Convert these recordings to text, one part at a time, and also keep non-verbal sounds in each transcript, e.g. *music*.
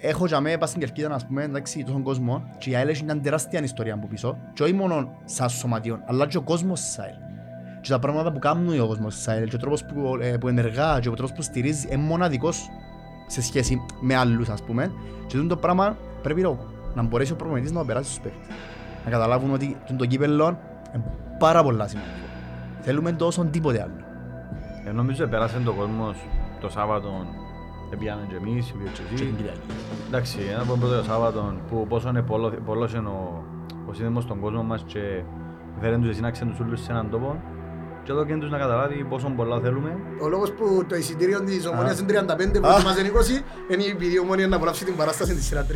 έχω για μένα πας στην κερκίδα να πούμε εντάξει τόσον κόσμο και η ΑΕΛ έχει μια τεράστια ιστορία από πίσω και όχι μόνο σαν σωματιόν αλλά και ο κόσμος της ΑΕΛ. Και τα πράγματα που κάνουν ο κόσμος της ΑΕΛ και ο τρόπος που, ε, που ενεργά και ο τρόπος που στηρίζει είναι μοναδικός σε σχέση με άλλους ας πούμε. Και αυτό το πράγμα πρέπει να- να μπορέσει ο προπονητής να το περάσει στους παίκτες. Να καταλάβουν ότι το κύπελλο είναι πάρα πολλά σημαντικό. Θέλουμε τόσο τίποτε άλλο. Ε, νομίζω πέρασε το κόσμος το Σάββατο Επιάνε και εμείς, πήγε και και εσύ. Την Κυριακή Εντάξει, ένα από πρώτο Σάββατο που πόσο είναι πολλό- πολλός είναι ο, ο σύνδεμος στον κόσμο μας και φέρνουν τους συνάξεν τους όλους σε έναν τόπο. Και εδώ και τους να καταλάβει πόσο πολλά θέλουμε. Ο λόγος που το εισιτήριο της ομόνιας είναι 35 που μας είναι 20 είναι επειδή η ομόνια να απολαύσει την παράσταση της σειρά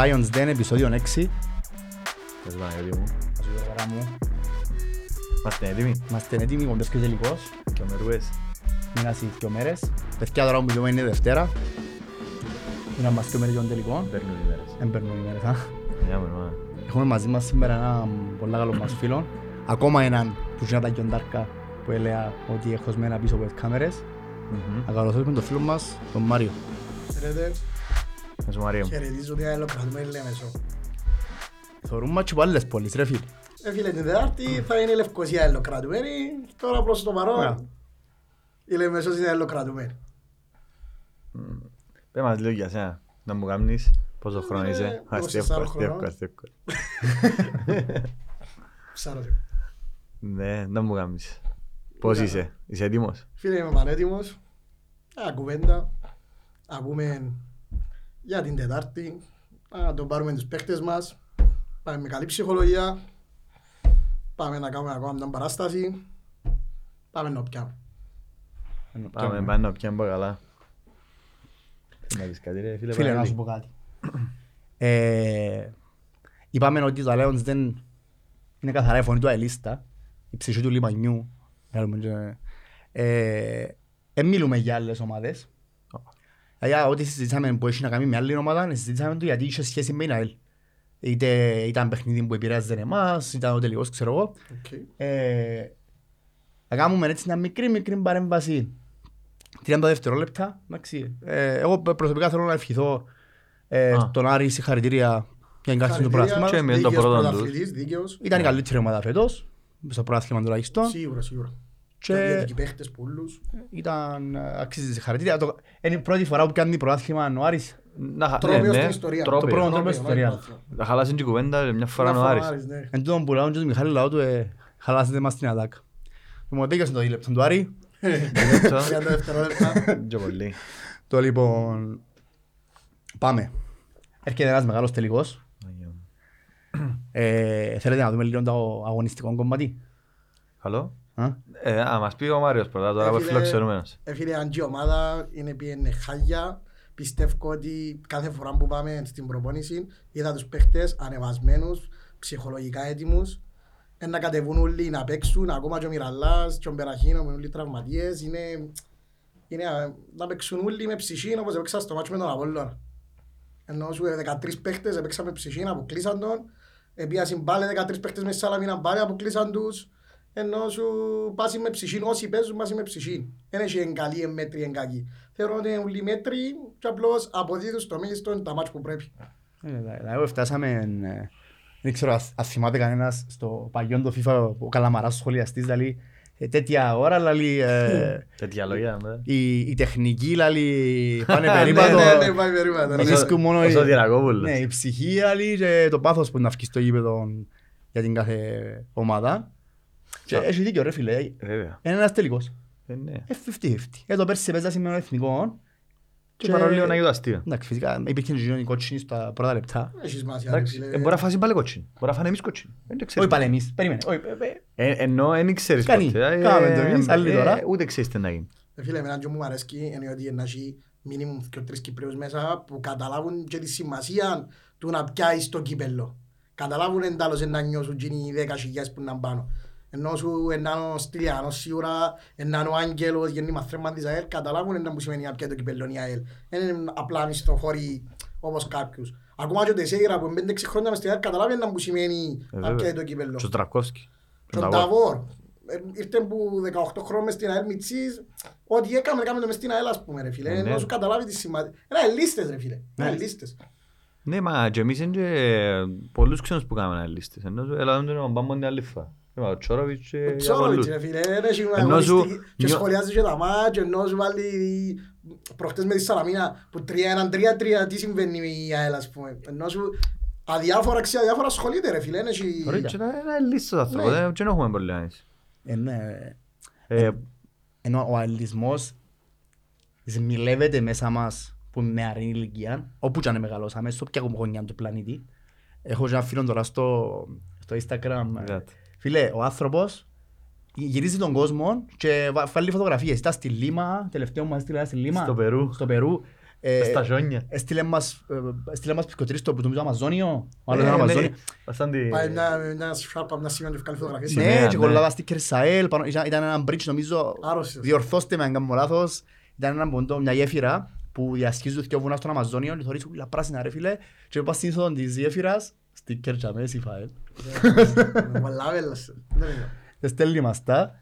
Lions Den επεισόδιο 6 Θες Παναγιώτη μου. μου Είμαστε έτοιμοι. Είμαστε έτοιμοι κοντές και ο τελικός Και ο Μερουές. Μείνας οι δύο μέρες Παιδιά τώρα που μιλούμε είναι Δευτέρα Είναι μας δύο μέρες για τον τελικό Παίρνουν οι μέρες. Δεν παίρνουν οι μέρες α. Για με μα. Έχουμε μαζί μας σήμερα ένα πολύ καλό μας φίλο Ακόμα έναν που είναι τα γιοντάρκα που έλεγα ότι έχω σμένα πίσω από τις κάμερες Μμμ. Να καλωσορίσουμε τον φίλο μας, τον Μάριο Ξέρετε, Γεια σου Μαρία μου. χαιρετίζω την αελοκρατουμένη Λέμεσο. Θεωρούμε μάτσι από άλλες πόλεις ρε φίλε Ε, φίλε, την Τετάρτη θα είναι η Λευκοσία αελοκρατουμένη, τώρα προς το Ωραία. παρόν η Λέμεσος είναι αελοκρατουμένη. Πες μας λίγο για σένα. Να μου κάνεις πόσο χρόνο Ε, είσαι. 24 Αστεύκο, αστεύκο, χρονών. αστεύκο. *laughs* Ψάρω. Ναι, να μου κάνεις. Πώς Ωραία. είσαι, είσαι έτοιμος; Φίλε, είμαι πανέτοιμος. Ένα κουβέντα. Να πούμε για την Τετάρτη. Να τον πάρουμε τους παίκτες μας. Πάμε με καλή ψυχολογία. Πάμε να κάνουμε ακόμα μια παράσταση. Πάμε να πιάμε. Πάμε πάμε να πιάμε καλά. Να πεις κάτι ρε φίλε Φίλε, να Παναγιώτη. σου πω κάτι. Ε, είπαμε ότι το Lions δεν είναι καθαρά η φωνή του ΑΕΛίστα, η ψυχή του λιμανιού. Θέλουμε και- Ε, Δεν μιλούμε για άλλες ομάδες. Για ό,τι συζητήσαμε που έχει να κάνει με άλλη ομάδα, συζητήσαμε το γιατί είχε σχέση με την ΑΕΛ. Είτε ήταν παιχνίδι που επηρέαζε εμάς, ήταν ο τελικός, ξέρω εγώ. Οκ. Ε, θα κάνουμε έτσι μια μικρή μικρή παρέμβαση 30 δευτερόλεπτα. εντάξει. Ε, εγώ προσωπικά θέλω να ευχηθώ ε, Α. στον Άρη συγχαρητήρια για την κάρτα του Χαρακτήρια, πρωτάθλημα. Και με το δίκαιος πρώτο πρωταθλητής, δίκαιος. Ήταν η καλύτερη ομάδα φέτος, στο πρωτάθλημα τουλάχιστον. Σίγουρα, σίγουρα. Και Και παίχτες πολλούς. ήταν ε, αξίζει συγχαρητήρια. Το- Είναι η πρώτη φορά που κάνει πρωτάθλημα ο Άρης. Να χα- Τρόπαιο ναι, ναι, στην ιστορία. τρόπαιο. Το πρώτο Τρόπαιο, τρόπο στην ιστορία. όχι πρωτάθλημα. Θα χαλάσει την κουβέντα μια φορά Μια ο φορά Άρης. Άρης, ναι. Εν τούτον που λαούν και του Μιχάλης λαού του ε, χαλάσετε μας την ατάκα. Μου δίκασε το δίλεπτο του Άρη. 30 δευτερόλεπτα. Και πολύ. Το λοιπόν... Πάμε. Έρχεται ένας μεγάλος τελικός. Αγία μου. Ε, θέλετε να δούμε λίγο το αγωνιστικό κομμάτι; Καλό. Α; Ε, Α, μας πει ο Μάριος πρώτα, τώρα Ε, που φίλε, φιλοξενούμενος. Ε, φίλε, αν και η ομάδα είναι πήγαινε χάλια, πιστεύω ότι κάθε φορά που πάμε στην προπόνηση είδα τους παίχτες ανεβασμένους, ψυχολογικά έτοιμους, ε, να κατεβούν όλοι να παίξουν, ακόμα και ο Μιραλάς και ο Μπεραχίνο με όλοι οι τραυματίες, είναι, είναι α, να παίξουν όλοι με ψυχή όπως έπαιξαν στο μάτσο με τον Απόλλωνα. Ενώ σου ε, 13 παίχτες έπαιξαν με ψυχή, αποκλείσαν τον, επίασαν πάλι 13 παίχτες με Σαλαμίνα, πάλι αποκλείσαν τους, ενώ σου πάσει με ψυχή, όσοι παίζουν πάσει με ψυχή. Δεν έχει εν καλή, εν μέτρη, εν κακή. Θεωρώ ότι είναι όλοι μέτροι και απλώς αποδίδουν στο μέγιστο τα μάτια που πρέπει. Ε, Δηλαδή φτάσαμε, ε, δεν ξέρω αν αν θυμάται κανένας στο παλιό το FIFA ο Καλαμαράς σχολιαστής δηλαδή ε, τέτοια ώρα δηλαδή ε, *laughs* Τέτοια λόγια. ναι. η, η τεχνική δηλαδή πάνε *laughs* Ναι, περίπατο ναι, ναι, πάει περίπατο. Είναι ναι. ρίσκο μόνο Ο η- Σωτηρακόπουλος. ναι, η ψυχή δηλαδή και το πάθος που να βγεις στο γήπεδο για την κάθε ομάδα και Α. έχει δίκιο ρε φίλε Ε, Βέβαια. είναι ένας τελικός Ε, ναι. Ε, 50-50 ε, το πέρσι παίζα σήμερα εθνικό Και παρόλο λίγο να γίνει το αστείο. εντάξει φυσικά υπήρχε και η κότσινη στα πρώτα λεπτά Έχεις σημασία. ρε Εντάξει, φίλε. ε, μπορεί να φάσει πάλι κότσιν. Μπορεί να φάνε εμείς κότσιν. Δεν το όχι ξέρεις. πάλι εμείς περίμενε όχι, ε, ε, Ε, Ενώ δεν ξέρεις Κάνει. ποτέ. ε, Κάμε το εμείς, ε, άλλη ε, τώρα. Ούτε ξέρεις τι να γίνει. Ε, Φίλε, εμένα και μου αρέσκει είναι ότι να έχει μίνιμουμ και τρεις Κυπρίους μέσα που καταλάβουν και τη σημασία του να πιάσεις το κύπελλο. Καταλάβουν εντάλλως να νιώσουν και οι δέκα χιλιάδες που είναι πάνω. Ενώ σου είναι ο Στυλιανός σίγουρα, είναι ο Άγγελος, γεννήμα θρέμμα της ΑΕΛ, καταλάβουν να που σημαίνει να πιάει το κύπελλο η ΑΕΛ. Δεν είναι απλά μισθοφόροι όπως κάποιους. Ακόμα και ο Τεσέιρα που είναι 5-6 χρόνια μες στη ΑΕΚ καταλάβει να που σημαίνει Ε, να βέβαια. πιάει το κύπελλο. Και ο Τρακόσκι. Και ο Νταβόρ. Ε, Ήρθε που 18 χρόνια μες στην ΑΕΛ Μιτσής, ό,τι έκαμε, έκαμε το μες στην ΑΕΛ ας πούμε ρε φίλε. Ναι. Ενώ σου καταλάβει τη σημασία. Είναι λίστες ρε φίλε. Είναι Ναι. λίστες. Ναι, μα και εμείς είναι και πολλούς ξένους που κάνουμε λίστες. Ενώ έλα τον πάμε την άλλη φορά. Είπα, Ο Τσόροβιτς και Ο για Τσόροβιτς πολλούς. ρε φίλε, δεν έχει Ενώ σου- αγωνιστική και νιώ- σχολιάζεις και τα μάτια, ενώ σου βάλει προχτές με τη Σαλαμίνα που 3-1-3-3 τι συμβαίνει η ΑΕΛ ας πούμε. Ενώ σου αδιάφορα ξε αδιάφορα ασχολείται ρε φίλε. δεν έχει- Ωραία, και να- να είναι λίστος ο άνθρωπος, Ναι. δεν- δεν έχουμε πολύ άνεση. Ε, ναι. Ε, Ενώ ο αλληλισμός σμιλεύεται μέσα μας που νεαρή ηλικία, όπου και αν μεγαλώσαμε, στο ποια γωνιά του πλανήτη. Έχω και ένα φίλο τώρα στο, στο Instagram. Είδατε. Φίλε, ο άνθρωπος γυρίζει τον κόσμο και βα- βάλει φωτογραφίες. Ήταν στη Λίμα, τελευταίο μας έστειλε στη Λίμα. Στο Περού. Στο Περού. Ε, Στα ζώνια. Έστειλε μας, ε, έστειλε μας πισκοτρίστο που νομίζω Αμαζόνιο. Ο άλλος Ε, είναι ναι, Αμαζόνιο. σαν τη- Πάει μια, μια σφάρπα, μια σημεία και βγάλει φωτογραφίες. Ναι, Ναι, ναι. και κολλάβα στη Κερσαέλ, πάνω- ήταν ήταν ένα bridge νομίζω, Άρρωστος. διορθώστε με αν κάνω λάθος, ήταν ένα ποντό, μια γέφυρα που διασχίζουν δύο βουνά στον Αμαζόνιο και θωρείς ούλα πράσινα ρε φίλε και πας στην είσοδο της γέφυρας, στη Κέρτσα με εσύ φαέλ. Πολλά βέλας. Δεν είναι. Και στέλνει μας τα.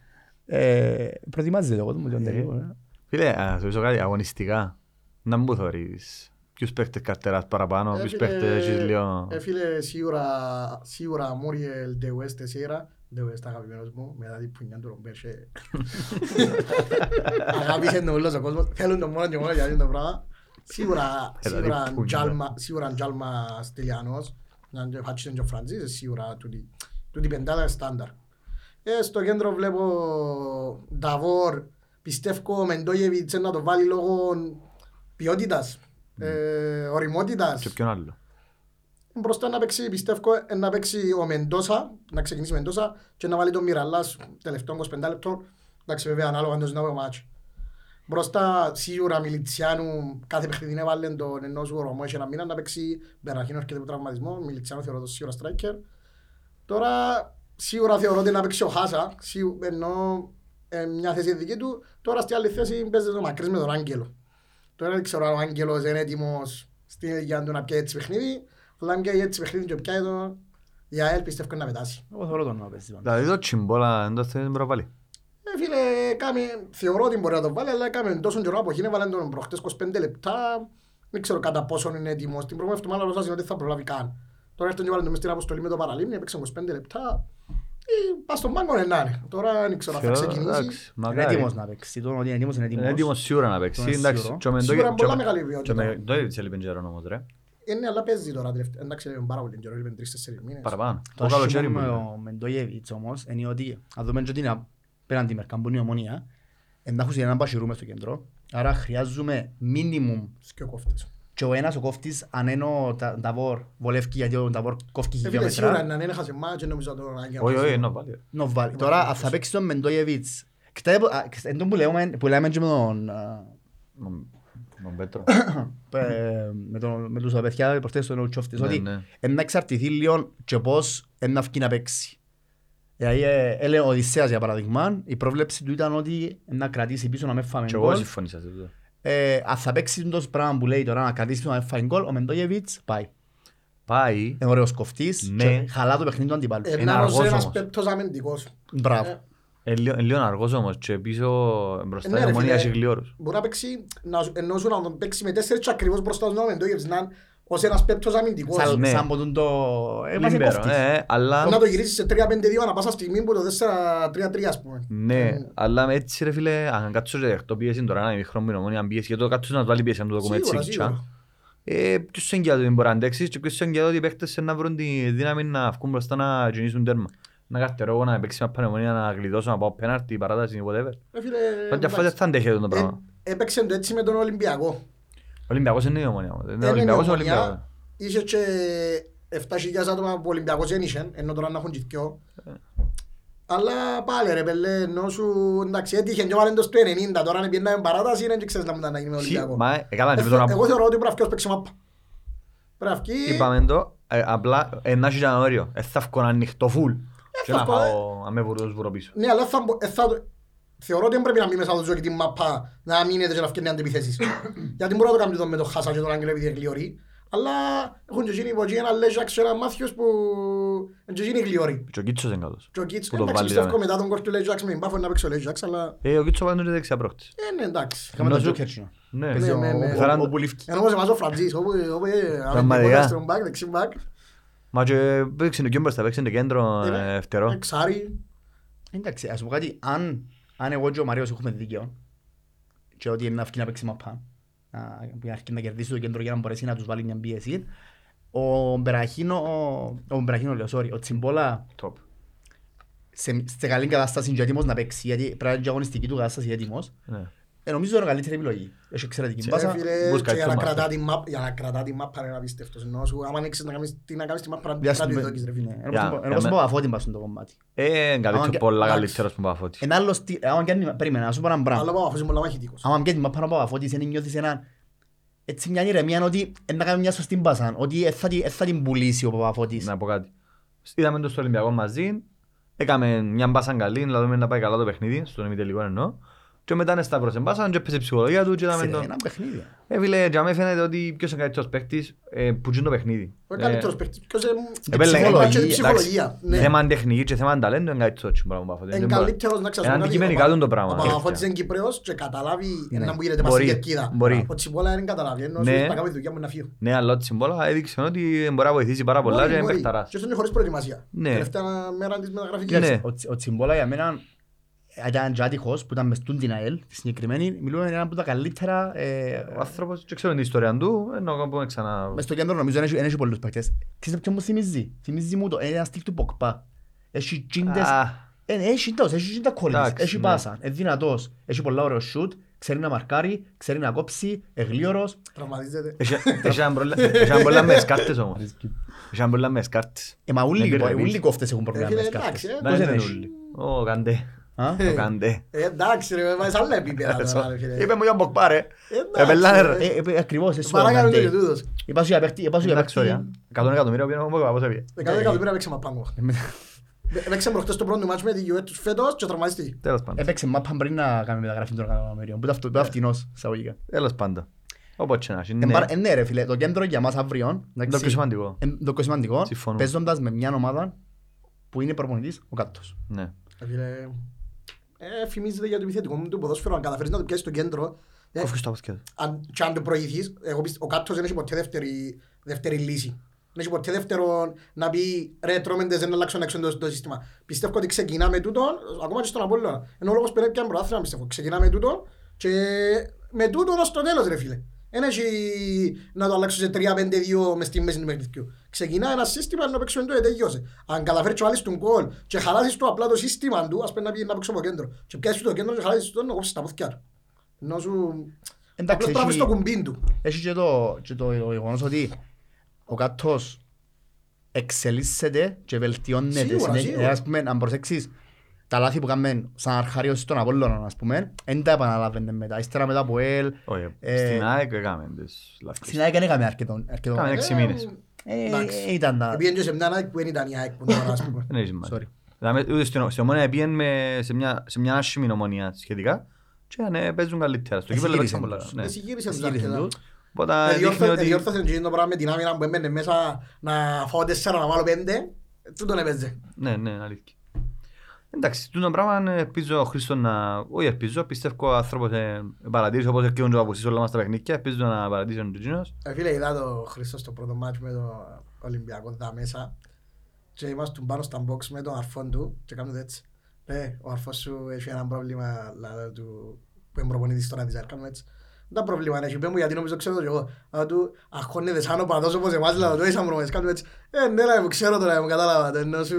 Ε, Προετοιμάζεται ο κόσμος για τον Ε. τελικό. ε. Φίλε, να σου πείσω κάτι, αγωνιστικά. Να μου θωρείς. Ποιους παίχτες καρτεράς παραπάνω, Ε, ποιους φίλε, παίχτες έχεις λίγο... ε, φίλε, σίγουρα, σίγουρα Μούριελ, De West, Τεσέιρα. De West αγαπημένος μου, μετά την πουνιά του Ρομπέρσε. *laughs* Αγάπησε τον όλος ο κόσμος, θέλουν τον μόνο και μόνο για αυτό το πράγμα. Σίγουρα, Έλα, σίγουρα την πουνιά. Τζάλμα, σίγουρα Τζάλμα Στυλιανός, να και Φάτσιν και ο Φραντζής, ε, σίγουρα τούτη- τούτη πεντάδα είναι στάνταρ. Ε, στο κέντρο βλέπω Νταβόρ, πιστεύω Μεντόγεβιτς να το βάλει λόγω ποιότητας, ε, οριμότητας. Και ποιον άλλο. Μπροστά να παίξει, πιστεύω, ε, να παίξει ο Μεντόσα, να ξεκινήσει Μεντόσα και να βάλει τον Μιραλάς τελευταίο 25 λεπτό. Εντάξει, βέβαια, ανάλογα αν το ζητάμε ο μάτσο. Μπροστά σίγουρα Μιλιτσιάνου, κάθε παιχνίδι έβαλε τον ενώ σου Ρωμό έχει ένα μήνα να παίξει Μπεραχίνος έρχεται από τραυματισμός, Μιλιτσιάνου θεωρώ το σίγουρα striker. Τώρα σίγουρα θεωρώ ότι να παίξει ο Χάσα, σίγου- ενώ ε, μια θέση δική του, τώρα στη άλλη θέση παίζει το Μακρύς με τον Άγγελο. Τώρα δεν ξέρω αν ο Άγγελος είναι έτοιμος στην ηλικία του να πιάει έτσι παιχνίδι, αλλά αν πιάει έτσι παιχνίδι και πιάει το, η ΑΕΛ πιστεύω να πετάσει. Εγώ θεωρώ τον να παίζει. πάντως. Δηλαδή το τσιμπόλα δεν το θέλει να προβάλλει. Ε, φίλε, κάμε, θεωρώ ότι μπορεί να το βάλει, αλλά κάμε τόσο καιρό από εκείνη, βάλαν τον προχτές 25 λεπτά. Δεν ξέρω κατά πόσο είναι έτοιμος. Την προηγούμενη εβδομάδα ρωτάς ότι θα προλάβει καν. Τώρα έρθουν και βάλαν τον μες στην αποστολή με το παραλίμνη, έπαιξαν 25 λεπτά. Ε, πας στον πάγκο να είναι. Τώρα δεν ξέρω αν θα Θεωρώ, ξεκινήσει. εντάξει, Είναι μακάρι. έτοιμος να παίξει. Το ότι είναι έτοιμος είναι Είναι έτοιμος. έτοιμος σίγουρα να παίξει. Το είναι Εντάξει, σίγουρο. και ο Μεντόγε- Σίγουρα και ο πολλά Με- μεγάλη και ο ποιότητα. Μεντόγεβιτς έλειπε καιρό όμως, ρε. Είναι, αλλά παίζει τώρα τελευταία. Εντάξει, είναι πάρα πολύ καιρό, είναι τρεις-τέσσερις μήνες. Παραπάνω. Το Το καλοκαίρι άσχημο μου. με είναι. ο Μεντόγεβιτς όμως είναι ότι αν δούμε και την απέναντι μερικά που είναι η ομονία να έχουν έναν πασιρού μες στο κέντρο άρα χρειάζομαι minimum Και ο κόφτης. και ο ένας ο κόφτης αν είναι ο Τα- Ταβόρ βολεύει γιατί ο Ταβόρ κόφει Ε, φίλε, χιλιόμετρα σίγουρα να είναι χάσει μάτς, νομίζω ότι τον Άγγελο. Όχι, όχι, να βάλει. να βάλει. Τώρα αν θα παίξεις τον Μεντόγεβιτς Κοιτάξτε, α, εν τω που λέμε που λέμε και με τον α, Τον- τον Πέτρο. *coughs* ε, με, τον, με τους παιδιά προχτές στον Ουτσόφτης Ναι, ότι ναι. εν να εξαρτηθεί λίγο και πώς εν να βγει να παίξει. Δηλαδή, ε, έλεγε ο Οδυσσέας για παράδειγμα, η πρόβλεψη του ήταν ότι εν να κρατήσει πίσω να με φάμε Και εγώ γκολ. συμφωνήσα σε αυτό. Ε, αν θα παίξει το πράγμα που λέει τώρα να κρατήσει πίσω να με φάει γκολ, ο Μεντόγεβιτς πάει. Πάει, Είναι ωραίος κοφτής Ναι. και χαλά το παιχνίδι του αντιπάλου. Ε, Είναι να αργός είναι ένας όμως. παίκτος αμυντικός. Μπράβο. Ε, ε, λίγο- ε, λίγο αργός όμως και πίσω μπροστά Ναι, η ρε, ομονία φίλε. έχει γλυόρους. Μπορεί να παίξει, να, σου- ενώ σου να τον παίξει με τέσσερις και ακριβώς μπροστά στον Μεντόγεβιτς να είναι ως ένας παίκτος αμυντικός. Σαν, ναι. σαν από τον το... Ε, μας είναι Λίμπερο, κόφτης. ε, αλλά... Να το γυρίσεις σε 3-5-2 ανά πάσα στιγμή που το 4-3-3 ας πούμε. Ναι, αλλά έτσι ρε φίλε, αν κάτσω και δεχτώ πίεση τώρα να είναι χρόνο ομονία πίεση, γιατί το κάτσω να του βάλει πίεση, να του το πούμε έτσι Σίγουρα, κιτσά. σίγουρα. Ε, ποιος σε εγγυάται ότι μπορεί να αντέξεις και ποιος σε εγγυάται ότι οι παίκτες σε να βρουν τη δύναμη να βγουν μπροστά να γεννήσουν τέρμα. Να καρτερώ εγώ να παίξει μια πανεμονία, να γλιτώσω, να πάω πέναρτη, παράταση, whatever. Ρε φίλε, Τότε αφού δεν θα αντέχεται το πράγμα. ε, έπαιξε το έτσι με τον Ολυμπιακό. Ο Ολυμπιακός είναι η ομονία μου. Είναι Είναι ο Ολυμπιακός, η ο Ομονία, Ολυμπιακός. Είχε και 7.000 άτομα που ο Ολυμπιακός δεν είχε, ενώ τώρα να έχουν και δυο. Αλλά πάλι ρε πέλε, ενώ σου εντάξει έτυχε και βάλεν το στο 90, τώρα αν πιέναμε παράταση δεν ξέρεις να μου τα να γίνει με τον Σι- Ολυμπιακό. Μα, ε, καλά, Ε, και θε- τώρα Εγώ θεωρώ ότι πρέπει να βγει παίξει μάπα. Πρέπει να βγει... είπαμε το, ε, απλά ε, να έχει ένα όριο. Ε, θα βγω να ανοιχτώ φουλ. Και θα να βγω, πάω, να με βουρώ βουρώ πίσω. Ναι, αλλά θα, μπο- ε, θα, το- θεωρώ ότι δεν πρέπει να μπει μέσα στο ζώο και την μαπά να μείνετε και να φτιάχνει αντιπιθέσεις. *coughs* Γιατί μπορεί να το κάνει το με το Χάσα και τον Άγγελο επειδή είναι γλυωρή. Αλλά έχουν και εκείνοι που εκεί ένα Λέζαξ και ένα Μάθιος που είναι και εκείνοι γλυόροι. Και ο Κίτσος είναι καλός. Και ο Κίτς, Που τον εντάξει, βάλει, πιστεύω ναι. μετά τον κόρ του Λέζαξ με την Πάφο να παίξει ο Λέζαξ, αλλά Ε, ο Κίτσος πάντως είναι δεξιά πρόκτης. ε, ναι, εντάξει. Κάμε το Νομίζω- Joker τσινό. Ναι. Παίζει Ναι, ο- ναι, ναι. ο- Χαράν- ο Πουλίφκι. Ενώ όμως εμάς ο Φραντζής, όπου όπου, ε, Πραγματικά. αμυντικός αριστερόν μπακ, δεξί μπακ, Μα και παίξει το κέμπρος, θα παίξει το κέντρο Ε, ναι. ε, φτερό. εξάρι. Εντάξει, ας πω κάτι, αν, αν εγώ και ο Μαρίος έχουμε δίκαιο και ότι είναι να βγει να παίξει μαπά, να, να αρχίσει να κερδίσει το κέντρο για να μπορέσει να τους βάλει μια πίεση, ο Μπεραχίνο, ο, ο Μπεραχίνο λέω, sorry, ο Τσιμπόλα Top. σε, σε καλή κατάσταση είναι έτοιμος να παίξει, γιατί πρέπει να είναι και αγωνιστική του κατάσταση έτοιμος. Ναι. Ε, νομίζω είναι η καλύτερη επιλογή. Έχει εξαιρετική Και, μπάσα. φίλε, Μπούσκα και για να έτσι ο κρατά τη μάπ- για να κρατά τη μάπα είναι απίστευτος. Ενώ σου, άμα ανοίξεις να κάνεις- τι να κάνεις τη μάπα, να Διάσου- να τη δοκίσεις, ρε φίλε. ναι, ενώ Για- πως- ενώ για πως με- πω αφότη μπας στο κομμάτι. Ε, καλύτερο, Άμα και- πολλά εντάξει. καλύτερος που Παφώτης. Ένα άλλο στυλ, άμα κάνει, περίμενα, να σου πω έναν Αλλά πράγμα. πάω, αφού είσαι πολλά μαχητικός. Άμα κάνει μαπά να πάω αφότης, είναι νιώθεις έναν έτσι μια ηρεμία ότι είναι να κάνει μια σωστή μπάσα, ότι ε, θα τη- ε, θα την πουλήσει ο Παπαφώτης. Να πω κάτι. Είδαμε το στο Ολυμπιακό μαζί, έκαμε μια μπάσα καλή, να δούμε να πάει καλά το παιχνίδι, στον ημιτελικό εννοώ. Και μετά είναι σταύρωσε μπάσα και έπαιζε η ψυχολογία του και είδαμε Σε το... ένα παιχνίδι. Ε, φίλε, για μένα φαίνεται ότι ποιος είναι καλύτερος παίκτης ε, που γίνει το παιχνίδι. Ο Ε, καλύτερος παίκτης. Ποιος είναι- επέλεγε, ψυχολογία, εντάξει, είναι ψυχολογία. Ναι. Θέμα τεχνική και θέμα ταλέντου είναι κάτι τόσο πράγμα που Παφώτης. Είναι Δεν μπορεί- καλύτερος να ξέρεις Είναι κάτι, αντικειμενικά ο τον το Πα- πράγμα. Ο Παπαφώτης είναι Κυπρέος και καταλάβει Ναι. να μου γίνεται πας Μπορεί, στην κερκίδα. μπορεί. Ο Τσιμπόλα δεν καταλάβει, ενώ Ναι. σου θα κάνει τη δουλειά μου να φύγω. Ναι, αλλά ο Τσιμπόλα έδειξε ότι μπορεί να βοηθήσει πάρα πολλά Μπορεί, και είναι μπορεί. παιχταράς. Και αυτό είναι χωρίς προετοιμασία. Ναι. Τελευταία μέρα της μεταγραφικής. Ναι. Ο, Τσι- ο Τσιμπόλα για μένα ήταν και άτυχος που ήταν μες στον την ΑΕΛ, τη συγκεκριμένη, μιλούμε για έναν από τα καλύτερα ε, Ο άνθρωπος, και ξέρω την ιστορία του, ενώ να πούμε ξανά... Μες στο κέντρο νομίζω δεν έχει πολλούς παίκτες. Ξέρεις ποιον μου θυμίζει; Θυμίζει μου το ένα στυλ του Ποκπά. Έχει τσίντες. Α, Ε, Έχει τόσο, έχει τσίντα qualities. Εντάξει, Έχει ναι. πάσα. Είναι δυνατός. Έχει πολλά ωραίο shoot. Ξέρει να μαρκάρει. Ξέρει να κόψει. Εγλίωρος. Τραυματίζεται. Έχει έχει έναν προβλέ- έχει έναν πρόβλημα μες σκάρτες όμως. Έχει έναν πρόβλημα μες σκάρτες. Ε, μα Ναι, ούλοι πήρε ούλοι εμείς. κόφτες έχουν Ε, προβλήματα φίλε, μες σκάρτες. εντάξει, ε. Δεν Πώς είναι δεν έχει. ούλοι. Ω, Καντέ. Α? Ε, Ο Καντέ. ε, Εντάξει ρε, βάζεις άλλα επίπεδα τώρα, ρε φίλε. Είπε μου για Μποκπά ρε. Εντάξει, Επελάνε, ρε. ρε. Ε, ε, Ακριβώς. εσύ Παράκανε ο το και Καντέ. τούτος. Είπα σου για παίκτη. Είπα σου για Εντάξει, παίκτη. ωραία. Εκατόν εκατομμύρια πήγαινε ο Μποκπά, πώς έπιε. Δεκάδε εκατομμύρια παίξε μαπά μου. Παίξε προχτές το πρώτο μάτσο με τη Juventus φέτος και τραυματίστηκε. Τέλος πάντων. Έπαιξε μάπα πριν να κάνει μεταγραφή των εκατομμυρίων. Που ήταν αυτο- που ήταν φτηνός, εισαγωγικά. Τέλος πάντων. Όπως και να έχει. Ε, ναι. πάρα- ε, Ναι ρε φίλε, το κέντρο για μας αύριο. Είναι το εντάξει, πιο σημαντικό. ε, Το πιο σημαντικό. Συμφωνώ. Παίζοντας με μια ομάδα που είναι προπονητής ο Κάτος. Ναι. Ε, φίλε, ε, φημίζεται για το επιθετικό μου του ποδόσφαιρο. Αν καταφέρεις να το πιάσεις στο κέντρο, ε, Ο Χριστόφος και αν, και αν το προηγηθείς, εγώ πιστεύω, ο Κάτος δεν έχει ποτέ δεύτερη, δεύτερη λύση. Δεν έχει ποτέ δεύτερο να πει ρε τρώμεντες δεν αλλάξουν έξω το, το σύστημα. Πιστεύω ότι ξεκινά με τούτον, ακόμα και στον Απόλλωνα. Ενώ ο λόγος πρέπει να πρωτάθλημα πιστεύω. Ξεκινά με τούτον και με τούτον ως το τέλος ρε φίλε. Δεν έχει να το αλλάξω σε 3-5-2 μες στη μέση του παιχνιδιού. Ξεκινά ένα σύστημα να παίξουμε το τελειώσε. Αν καταφέρεις και βάλεις τον γκολ και χαλάσεις το απλά το σύστημα του, ας πρέπει να πει να παίξω από κέντρο. Και πιάσεις το κέντρο και χαλάσεις το, να κόψεις τα πόθηκια του. Ενώ σου... Εντάξει, Απλώς πρέπει να βρεις έχει- το κουμπί του. Έχει και το, και το γεγονός ότι ο Κάτος εξελίσσεται και βελτιώνεται. Σίγουρα, συνέχεια. σίγουρα. Ε, Ας πούμε, αν προσέξεις τα λάθη που κάνουμε σαν αρχάριο στον Απόλλωνα, ας πούμε, δεν τα επαναλάβαινε μετά. Ύστερα μετά από ελ, Όχι, Ε, στην ΑΕΚ έκαμε τις λάθος. στην ΑΕΚ δεν έκαμε αρκετό. αρκετό. Κάμε έξι μήνες. Ε, εντάξει. ε, ήταν τα... Επήγαινε και σε μια ΑΕΚ που δεν ήταν η ΑΕΚ που τώρα ας πούμε. Δεν έχει σημασία. Sorry. Δηλαδή, ούτε στην στην ομόνια πήγαινε με- σε μια- σε μια άσχημη ομόνια σχετικά και ναι, παίζουν καλύτερα. Στο κύπελλο Εσυγύρισαν παίξαν πολλά. τους. ναι. Εσύ γύρισες τους Εσυγύρισαν αρκετά. τους. Οπότε Ε, δείχνει διόρθωσε- ότι... Διόρθωσε και το πράγμα με την άμυνα που έμπαινε μέσα να φάω τέσσερα να βάλω πέντε. Τούτον έπαιζε. Ναι, ναι, αλήθεια. Εντάξει, τούτο πράγμα ε, ελπίζω ο Χρήστος να... Όχι ελπίζω, πιστεύω ο άνθρωπος ε, παρατήρησε όπως και ο Τζοαπουσής όλα μας τα παιχνίκια, ελπίζω να παρατήρησε ο Τζίνος. Ε, Φίλε, είδα το Χρήστος στο πρώτο μάτσο με το Ολυμπιακό δα μέσα και είμαστε πάνω στα box με τον αρφόν του και κάνουμε έτσι. Ε, ο αρφός σου έχει ένα πρόβλημα λαλά, του, που είναι προπονητής τώρα της ΑΕΛ, κάνουμε έτσι. Δεν τα πρόβλημα έχει, πέ μου γιατί νομίζω ξέρω το και εγώ. Αλλά του αγχώνεται σαν ο παδός όπως εμάς, λαλά, του είσαι προπονητής, κάνουμε έτσι. Ε, ναι, λαλά, μου ξέρω τώρα, μου κατάλαβα, το ενώ σου...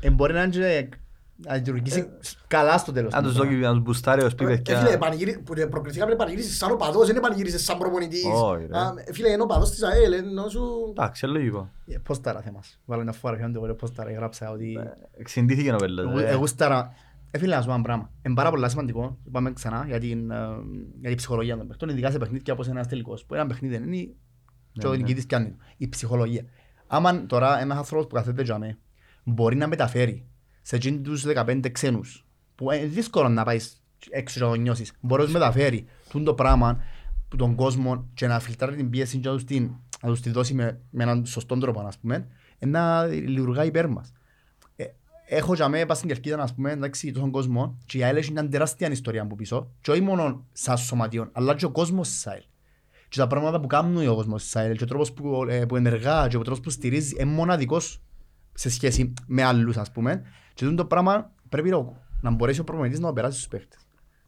Ε, μπορεί να είναι και- να λειτουργήσει καλά στο τέλος. Αν τους δω και να τους μπουστάρει ο Ε, Σπίβερ και... Φίλε, πανηγύρι- που προκριθήκαμε πανηγύρισες σαν ο παδός, δεν πανηγύρισες σαν προπονητής. Όχι, ρε. Α, Φίλε, είναι ο παδός της ΑΕΛ, ενώ σου... Εντάξει, είναι λογικό. Ε, Πώς τα θέμας. Βάλω μια φορά ποιον το ωραίο πώς τα γράψα ότι... Εξυντήθηκε ο Πέλλος. Εγώ- ε. Εγώ στάρα... Ε, φίλε, να σου πω ένα πράγμα. Είναι πάρα πολύ σημαντικό, είπαμε ξανά, για την, ε, για την ψυχολογία των παιχτών, ειδικά σε παιχνίδια όπως ένας τελικός. Που ένα παιχνίδι δεν είναι και ο ναι. νικητής πιάνει. Η ψυχολογία. Άμα τώρα ένας άνθρωπος που καθέται για μέ, μπορεί να μεταφέρει σε εκείνους τους 15 ξένους, που είναι δύσκολο να πάεις έξω και να το νιώσεις, μπορείς να τους μεταφέρεις τούν το πράγμα, που τον κόσμο και να φιλτράρει την πίεση και να τους, την, να τους τη δώσει με, με έναν σωστό τρόπο, ας πούμε, ε, να λειτουργά υπέρ μας. Ε, έχω για μένα, πας στην Κερκίδα, ας πούμε, εντάξει, τόσον κόσμο και η ΑΕΛ έχει μια τεράστια ιστορία από πίσω και όχι μόνο σαν σωματιόν, αλλά και ο κόσμος της ΑΕΛ. Και τα πράγματα που κάνουν ο κόσμος της ΑΕΛ και ο τρόπος που, ε, που ενεργά και ο τρόπος που στηρίζει είναι μοναδικός σε σχέση με άλλους, ας πούμε. Και αυτό το πράγμα πρέπει να- να μπορέσει ο προπονητής να το περάσει στους παίχτες.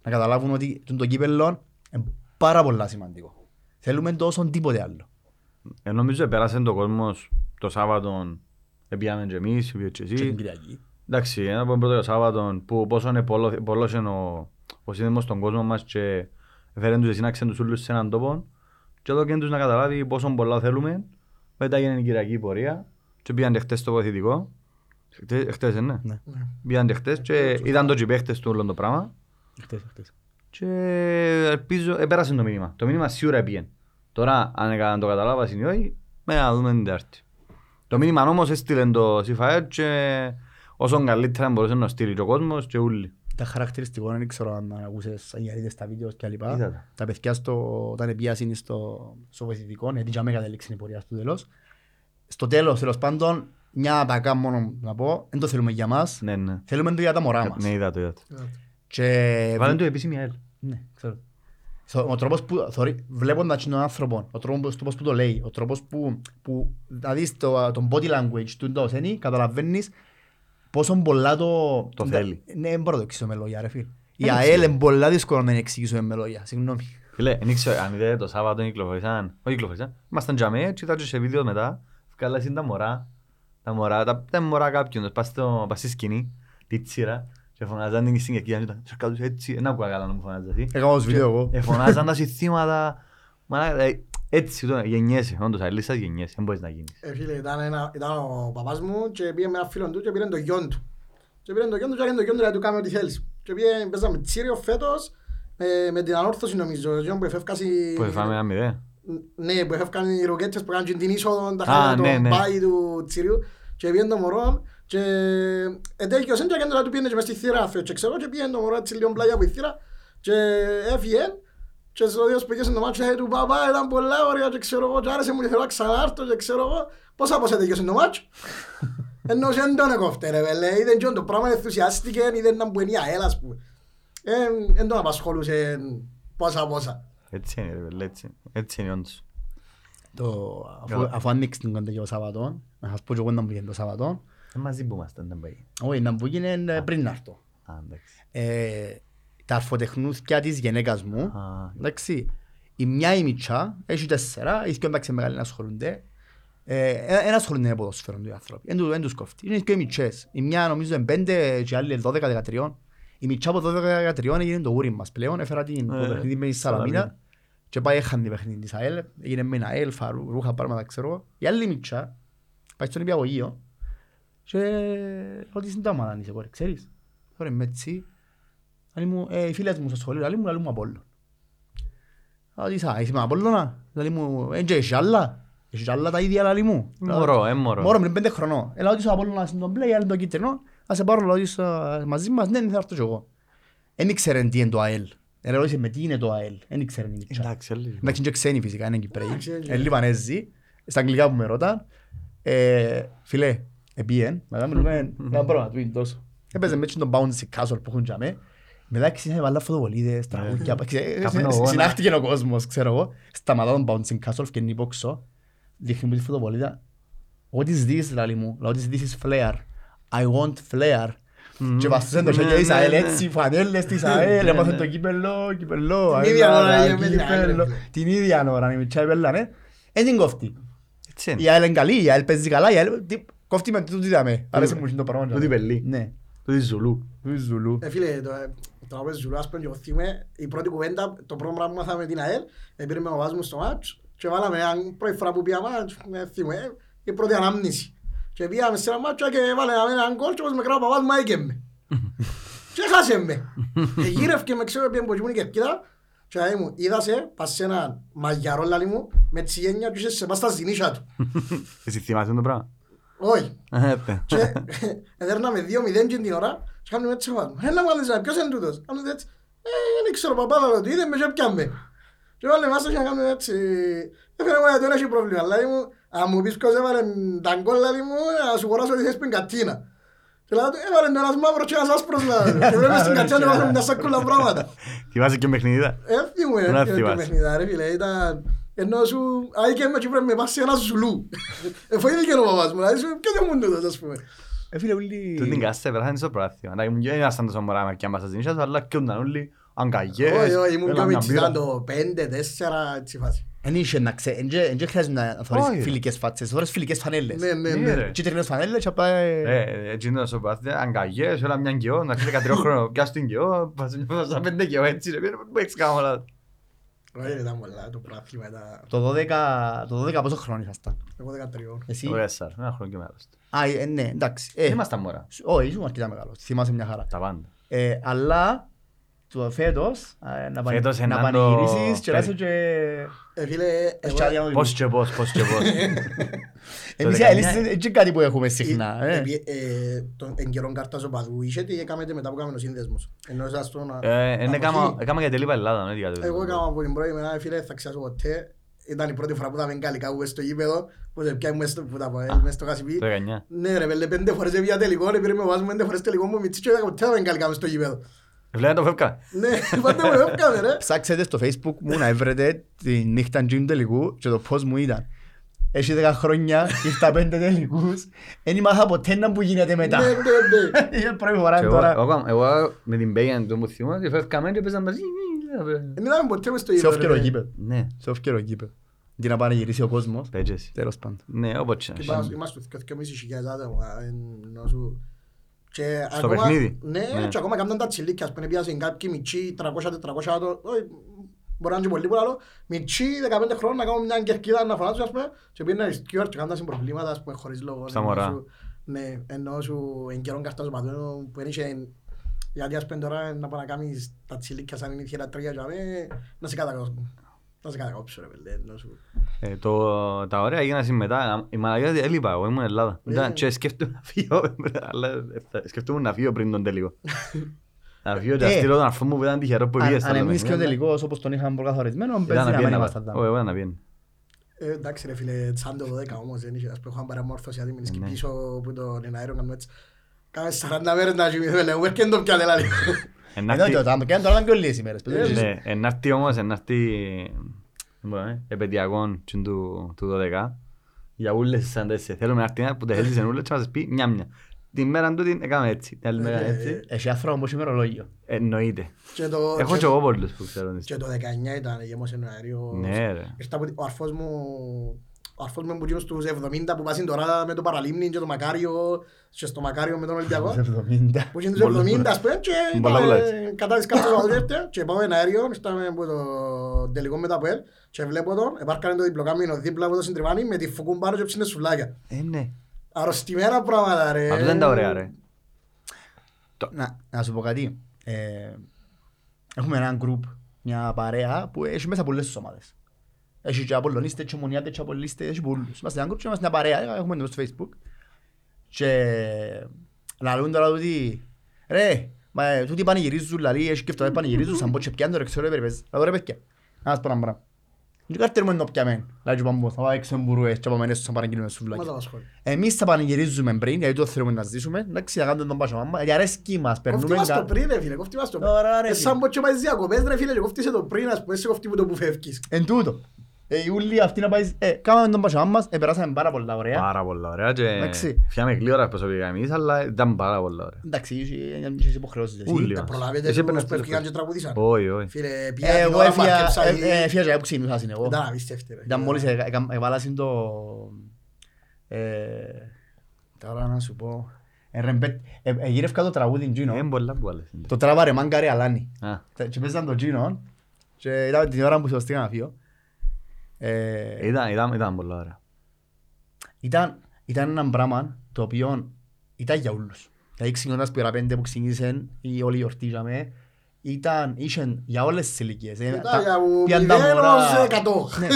Να καταλάβουν ότι το κύπελλο είναι πάρα πολλά σημαντικό. Θέλουμε τόσο τίποτε άλλο. Ε, νομίζω επέρασε το κόσμος το Σάββατο, επίαμε και εμείς, πήγε και Και την εσύ. Κυριακή. Εντάξει, ένα από πρώτο Σάββατο που πόσο είναι πολλό- πολλός είναι ο, ο σύνδεμος στον κόσμο μας και φέρεν τους εσύναξεν τους όλους σε έναν τόπο και εδώ και τους να καταλάβει πόσο πολλά θέλουμε. Μετά έγινε η Κυριακή πορεία και πήγαν χτες στο βοηθητικό. Χτες, χτες, ε, ναι. Ναι. Πήγαν χτες και είδαν το και οι παίχτες του όλο το πράγμα. Χτες, χτες. Και ελπίζω, επέρασε το μήνυμα. Το μήνυμα σίγουρα πήγαινε. Τώρα, αν έκαναν το καταλάβας ή όχι, με να δούμε την Τετάρτη. Το μήνυμα όμως έστειλε το ΣΥΦΑΕΡ και όσο καλύτερα μπορούσε να στείλει και ο κόσμος και όλοι. Ήταν χαρακτηριστικό, δεν ξέρω αν ακούσες αν είδες τα βίντεο και λοιπά. Είδα τα. Τα παιδιά στο, όταν πιάσουν στο, στο βοηθητικό, γιατί για μένα κατέληξε η πορεία στο τέλος. Στο τέλος, τέλος πάντων, μια πακά μόνο να πω, δεν το θέλουμε για μας, Ναι, ναι. θέλουμε το για τα μωρά μας. Ναι, είδα το, είδα το. Και... Βάλε το επίσημη ΑΕΛ. Ναι, ξέρω. Στο- Ο τρόπος που, θωρεί, βλέποντας τον άνθρωπο, ο τρόπος, τρόπος που το λέει, ο τρόπος που, που να δεις το, τον body language του το Σένι, καταλαβαίνεις πόσο πολλά το... Το θέλει. Ναι, δεν μπορώ να το εξηγήσω με λόγια, ρε φίλ. Η Δεν ΑΕΛ ξέρω. είναι πολλά δύσκολο να την εξηγήσουμε με λόγια, συγγνώμη. Φίλε, δεν ξέρω, αν είδατε το Σάββατο κυκλοφορήσαν, όχι κυκλοφορήσαν, ήμασταν τζαμέ και είδα και σε βίντεο μετά, βγάλα εσύ τα μωρά, τα μωρά, τα, τα μωρά κάποιον, πας, στο, πας στη σκηνή, τη τσίρα, και φωνάζαν την συγκεκριά και ήταν σε κάτω έτσι, δεν άκουγα καλά να μου φωνάζει εσύ. Έκανα ως βίντεο εγώ. Ε, φωνάζαν τα συστήματα, μαλάκα, ε, έτσι, τώρα, γεννιέσαι, όντως, αλήθεια γεννιέσαι, δεν μπορείς να γίνεις. Ε, φίλε, ήταν, ένα, ήταν ο παπάς μου και πήγε με ένα φίλο του και πήρε το γιον του. Και πήρε το γιον του και έκανε το γιον του να του κάνει ό,τι θέλεις. Και πήγε, παίζαμε τσίριο φέτος με, με την ανόρθωση νομίζω, το γιον που εφεύκασε... Που έφαμε ένα μηδέ. Ναι, που έφευκαν οι ροκέτες που έκαναν την είσοδο, τα Α, χάλια ναι, το ναι. μπάι του τσιριού και πήγαινε το μωρό και ετέγιωσε και έκανε να του πήγαινε και μες στη θύρα και ξέρω και πήγαινε το μωρό έτσι λίγο πλάγια από τη θύρα και έφυγε και στο δύο που πήγαινε το μάτσο του παπά ήταν πολλά ωραία και ξέρω εγώ και άρεσε μου και θέλω να ξανάρθω και ξέρω εγώ πόσα πόσα ετέγιωσε το μάτσο; *laughs* Ενώ και δεν τον έκοφτε ρε βέλε, είδε και το πράγμα ενθουσιάστηκε, είδε να που είναι η ΑΕΛ ας πούμε. Δεν τον απασχολούσε πόσα πόσα. Έτσι είναι, ρε παιδί, έτσι, έτσι είναι όντως. Το, αφού, Καλά. αφού ανοίξει την κοντά και το Σαββατό, να σας πω και εγώ να μου γίνει το Σαββατό, Ε, μαζί που ήμασταν, δεν πάει. όχι, να μου γίνει ε, πριν να έρθω. Α, εντάξει. Ε, τα αρφοτεχνούθια της γυναίκας μου, Α, εντάξει, η μια η μητσά, έχει τέσσερα, οι δυο εντάξει μεγάλοι να ασχολούνται, ε, ένα ασχολούνται με ποδόσφαιρο οι άνθρωποι, εν του- εν τους κόφτει. Είναι και οι μητσές, η μια νομίζω είναι πέντε και η άλλη είναι 12-13. Η μητσά από 12-13 έγινε το ούρι μας πλέον, έφερα την Ε, το παιχνίδι με τη Σαλαμίνα. Σαλαμίνα και πάει έχαν την παιχνίδι της ΑΕΛ, έγινε με ένα ΑΕΛ, φαρού, ρούχα, πράγματα ξέρω εγώ. Η άλλη μητσά πάει στον υπηαγωγείο και ότι είναι τα ομάδα αν είσαι κόρη, ξέρεις; Τώρα είμαι έτσι, Λέει μου, ε, οι φίλες μου στο σχολείο, λέει μου, λέει μου Απόλλων. Α, τι είσαι, είσαι με Απόλλωνα; Λέει μου, ε, και έχει άλλα. Έχει άλλα τα ίδια, λέει μου. Μωρό, ε, μωρό. Μωρό, πριν πέντε χρονών. Έλα, ότι είσαι ο Απόλλωνας είναι το μπλε, η άλλη είναι το κίτρινο. Ας σε πάρω, λέει, είσαι μαζί μας. Ναι, θα έρθω κι εγώ. Εν ήξερε τι είναι το ΑΕΛ. Ερώτησε με τι είναι το ΑΕΛ. Εν ήξερε τι είναι. Εντάξει, έλεγε. Εντάξει, είναι και ξένοι φυσικά, είναι Κυπρέοι. Εντάξει, έτσι. Είναι Λιβανέζοι. Στα αγγλικά που με ρώταν. Ε, Φίλε, επίεν, μετά μιλούμε, δεν μπορώ να του είναι τόσο. Έπαιζε με τον bouncy castle που έχουν για μέ. Μετά ξύχαμε βάλα φωτοβολίδες, τραγούδια. ξέ- Καπνογόνα. Συνάχτηκε ο κόσμος, ξέρω εγώ. Σταματά τον bouncing castle και είναι υπόξω. Δείχνει μου τη φωτοβολίδα. What is this, λαλή μου; What is this is flare; I want flare. Και βαστούσαν το Ναι, χέρια της ναι, ΑΕΛ ναι. έτσι, φανέλες της ΑΕΛ, έμαθαν το κύπελλο, κύπελλο, Την ίδια ώρα αέλα, έγινε με την ΑΕΛ, κύπελλο. ρε. Την ίδια ώρα, η μητσά έπαιρνανε. Εν την κόφτει. Έτσι είναι. Η ΑΕΛ είναι καλή, η ΑΕΛ παίζει καλά, η ΑΕΛ τι- κόφτει με τούτη δάμε. Άρεσε μου το πράγμα. Τούτη πελή. Ναι. Τούτη Ζουλού. Τούτη Ζουλού. Ε, φίλε, το, ε, το να πες Ζουλού, ας πούμε, και εγώ θυμούμαι, η πρώτη κουβέντα, το πρώτο πράγμα που μάθαμε την ΑΕΛ, ε, πήραμε ο βάζος μου στο μάτς και βάλαμε, αν πρώτη φορά που πήγα μάτς, ε, θυμούμαι, ε, η πρώτη ανάμνηση. Και πήγαμε σε ένα μάτσο και βάλαμε έναν γκολ και όπως με κράω ο παπάς μου άικε με. Και χάσε με. Και γύρευκε με ξέρω πήγαινε που ήμουν η κερκίδα και λέει μου, είδα σε, πας σε έναν μαγιαρό λαλί μου, με τσιγένια και είσαι σε πας στα ζηνίσια του. Εσύ θυμάσαι το πράγμα; Όχι. Ε, παι. Και έδερναμε δύο μηδέν και την ώρα και κάνουμε έτσι ο βάζουμε. Έλα μου άντες, ποιος είναι τούτος; Κάνουμε έτσι. Ε, δεν ξέρω παπά, αλλά το είδε με και πιάμε. Και βάλε μέσα και να κάνουμε έτσι. Έφερε μου γιατί δεν έχει πρόβλημα. Δηλαδή μου, αν μου πεις ποιος έβαλε τα γκολ, δηλαδή μου, να σου χωράσω ότι θες πιν κατίνα. Και λέω του, έβαλε το ένας μαύρος και ένας άσπρος, δηλαδή. *laughs* Και πρέπει στην κατίνα και βάλαμε μια σάκουλα πράγματα. Θυμάσαι και παιχνίδι. Έφτει μου, Να έφτει θυμάσαι. το παιχνιδά, ρε φίλε, ήταν... Ενώ σου, άι και με πρέπει με πάσει ένα ζουλού. *laughs* Εφοήθηκε ο παπάς μου, δηλαδή σου, ποιος δεν μου είναι τούτος, ας πούμε. Ε, φίλε, ούλοι... Του την κάσε, περάσαν στο προάθλημα. Να ήμουν και δεν ήμασταν τόσο μωρά με και άμα σας δίνησαν, αλλά και όνταν όλοι αγκαγιές. Όχι, όχι, ήμουν έλα πιο μια μητσί, μπύρα. ήταν το 5-4, έτσι φάση. Εν είχε να ξέ- εν και- εν και χρειάζεται να θωρείς Όχι. φιλικές φάτσες, θωρείς φιλικές φανέλες. Ναι, ναι, Ναι, ναι. ρε. Κίτρινες φανέλες και απλά... ε, Ε, έτσι είναι στο προάθλημα, αγκαγιές, έλα μια γεώ, να ξέρει 13 χρόνο, πιάσου την γεώ, σαν πέντε γεώ, έτσι ρε, που έχεις κάνει όλα. Όχι, ήταν πολλά, το πράθλημα ήταν... Το 12, το 12 πόσο χρόνο ήσασταν; Εγώ 13. Εσύ; Το τέσσερα, ένα χρόνο και μεγάλος. Α, ε, ναι, εντάξει. Ε, Δεν ήμασταν μωρά, Όχι, ήσουν αρκετά μεγάλος. Θυμάσαι μια χαρά. τα πάντα. Ε, αλλά το φέτος ε, να, πανε- Φέτος να ενάν το- πανηγυρίσεις και να είσαι Περι- και... Ε, φίλε, εγώ... και άδεια να Πώς και πώς, πώς και πώς. Εμείς οι 19. αελίστες δεν είναι κάτι που έχουμε συχνά. ε. Επί- ε, τον- εν καιρόν κάρτας οπαδού είχε τι έκαμε μετά που έκαμε ο σύνδεσμος. Ενώ εσάς το να... Ε, εν αποχή. έκαμα- Έκαμα για τελείπα Ελλάδα, ναι, για το- Εγώ έκανα από την πρώτη μέρα, φίλε, θα ξεχάσω ποτέ. Ήταν η πρώτη φορά που είδαμε γκαλικά που στο γήπεδο, που σε πιάει μέσα στο- που τα πω, ε, μέσα στο Κασιπί. Το 19. Ναι ρε πέλε, πέντε φορές έπια τελικό, πήρε με βάζουμε πέντε φορές τελικό μου μητσί και δεν ποτέ δεν γκαλικά μες στο γήπεδο. Βλέπετε το φεύκα. Ναι, πάντα μου έφκαμε ρε. Ψάξετε στο facebook μου να βρείτε τη νύχτα του τελικού και το πώς μου ήταν. Έχει 10 χρόνια, ήρθα πέντε τελικούς, δεν μάθα ποτέ να που γίνεται μετά. Ναι, ναι, ναι. *laughs* Είναι πρώτη φορά Και εγώ- τώρα. εγώ- Εγώ με την Μπέγιαν του μου θυμώ και φεύγαμε και παίζαμε μαζί. Δεν είδαμε ποτέ μες στο Σε γήπεδο. όφκερο ρε. γήπεδο. Ναι, Σε όφκερο γήπεδο. Τι να πανηγυρίσει ο κόσμος. παίζεσαι. Τέλος πάντων. Ναι, όποτε να Και Στο ακόμα- παιχνίδι. Ναι, Ναι. και ακόμα κάνουν τα τσιλίκια, ας πούμε, πιάσουν κάποιοι μητσί 300-400 άτομα, όχι, μπορεί να είναι και πολύ πολύ άλλο, μητσί 15 χρόνια να κάνουν μια κερκίδα να φωνάζουν, ας πούμε, και πήγαινε στις QR και κάνουν προβλήματα, ας πούμε, χωρίς λόγο. Στα Ενώ μωρά. σου- Ναι, ενώ σου εν καιρόν καρτάς παντού, που δεν είχε- γιατί ας πούμε τώρα να πάει να κάνεις τα τσιλίκια σαν είναι η θηρατρία και αμέ, να σε κατακόψουν. Θα σε κατακόψω ρε παιδί, ενώ σου... Ε, το, τα ωραία έγιναν συμμετά. Η μαλακιά έλειπα, εγώ ήμουν Ελλάδα. Ε, ήταν ε. και σκέφτομαι να φύγω, *laughs* αλλά ε, σκέφτομαι να φύγω πριν τον τελικό. *laughs* Να φύγω και αστήρω τον αρφό μου που ήταν τυχερός που πήγες. Αν εμείς και ο τελικός όπως τον είχαμε προκαθορισμένο, παίζει να μένει μας τα δάμε. Να πιένει. Εντάξει ρε φίλε, τσάν το 12 όμως δεν είχε, ας πω είχαν παραμόρφωση, γιατί μείνεις και ναι. πίσω που τον έτσι. Κάμε 40 μέρες να κοιμηθούμε, λέω, έρχεται το. *laughs* Ε, να Εδώ έρθει- και όταν το κάνουν τώρα είναι και όλες οι μέρες. Ε, Ναι, ε, να έρθει όμως, ε, να έρθει λοιπόν, ε, επαιτειακόν τσιν του του 12 για όλες τις αντέσεις. Θέλουμε να έρθει ένα που τα έζησε όλες και να σας πει μια μια. Την μέρα τούτη έκαμε έτσι, την άλλη μέρα Ε, έτσι. Έχει άνθρωπο που έχει ημερολόγιο. Εννοείται. Και το- Έχω και- και εγώ πολλούς που ξέρω. Και το 19 ήταν, γέμωσε ένα αέριο. Ναι ρε. Ήρθα από- Ο αρφός μου, ο αρφός μου που γίνω στους 70 που πάσουν τώρα με το Παραλίμνη και το Μακάριο και στο Μακάριο με τον Ολυμπιακό. 70. Που γίνουν στους Πολλές 70 ας πούμε και Πολλά είπαμε, πολλά έτσι. κατά τις κάρτες του Αλδέρτε και πάμε ένα αέριο, ήρθαμε από το τελικό με τα ΠΕΛ και βλέπω τον, επάρκανε το διπλοκάμινο δίπλα από το συντριβάνι με τη φουκούν πάνω και ψήνε σουβλάκια. Ε, ναι. Αρρωστημένα πράγματα ρε. Αυτό δεν είναι τα ωραία ρε. Να, να σου πω κάτι. Ε, έχουμε ένα γκρουπ, μια παρέα που έχει μέσα πολλές τις ομάδες. Έχει και Απολλωνίστες, και Ομονιάτες, και Απολλίστες, έχει πολλούς. Είμαστε ένα γκρουπ και είμαστε μια παρέα, έχουμε το στο facebook. Και λαλούν τώρα ότι ρε, μα ε, τούτοι πανηγυρίζουν, λαλεί, έχει και αυτό, πανηγυρίζουν, σαν πω και πιάνε το ρε, ξέρω ρε περιπέζεις. Λέω ρε παιδιά, να σας πω ένα πράγμα. Δεν κάρτερουμε να το πιάμε. Λάει και πάμε, θα πάμε έξω μπουρούες και πάμε να πανηγυρίσουμε στο Μας σουβλάκι. απασχολεί. Εμείς θα πανηγυρίζουμε πριν, γιατί το θέλουμε να ζήσουμε. Εντάξει, να κάνουμε τον πάσο μάμα, γιατί αρέσκει μας, Κόφτει περνούμε μας το κα- πριν ρε φίλε, κόφτει μας το πριν. Τώρα, ρε, Ε, φίλε. Σαν πω και πάει στις διακοπές ρε φίλε και κόφτησε το πριν ας πούμε, σε κόφτει που το που φεύγεις. Εν τούτο. Ε, Ιούλη αυτή να πάει, ε, κάναμε τον πάσο μας, ε, περάσαμε πάρα πολλά ωραία. Πάρα πολλά ωραία και Εντάξει. φιάμε γλύωρα προσωπικά εμείς, αλλά ήταν πάρα πολλά ωραία. Εντάξει, είχε- είχες υποχρεώσεις εσύ. Ούλοι. Ε, Προλάβετε Εσύ τους έπαιρνες που το έφυγαν και τελευταίο. τραγουδίσαν. Όχι, όχι. Φίλε, Ε, πήγα την Εγώ ώρα που έφυγα, αρκέψα ε, η- ε, έφυγα και από ξύπνησα είναι εγώ. Ήταν απίστευτη ρε. Ήταν μόλις ε, έκα- έβαλασαν το... ε, Τώρα να σου πω... ε, ρεμπέ- ε, ε, Γύρευκα το τραγούδι Είναι Τζίνο. πολλά που άλλες. Το τράβαρε μάγκαρε αλάνι. Α, Και παίζαν το Τζίνο και ήταν την ώρα που σωστήκα να φύγω. Ε, Ήταν, ήταν, ήταν πολλά ωραία. ήταν, ήταν ένα πράγμα το οποίο ήταν για όλους. Δηλαδή ξεκινώντας που η πέντε που ξεκίνησαν ή όλη η γιορτή για με, ήταν, είχαν για όλες τις ηλικίες. Ε, Ήταν τα- για που πιαν τα μηδέν μωρά. ως εκατό. Ναι.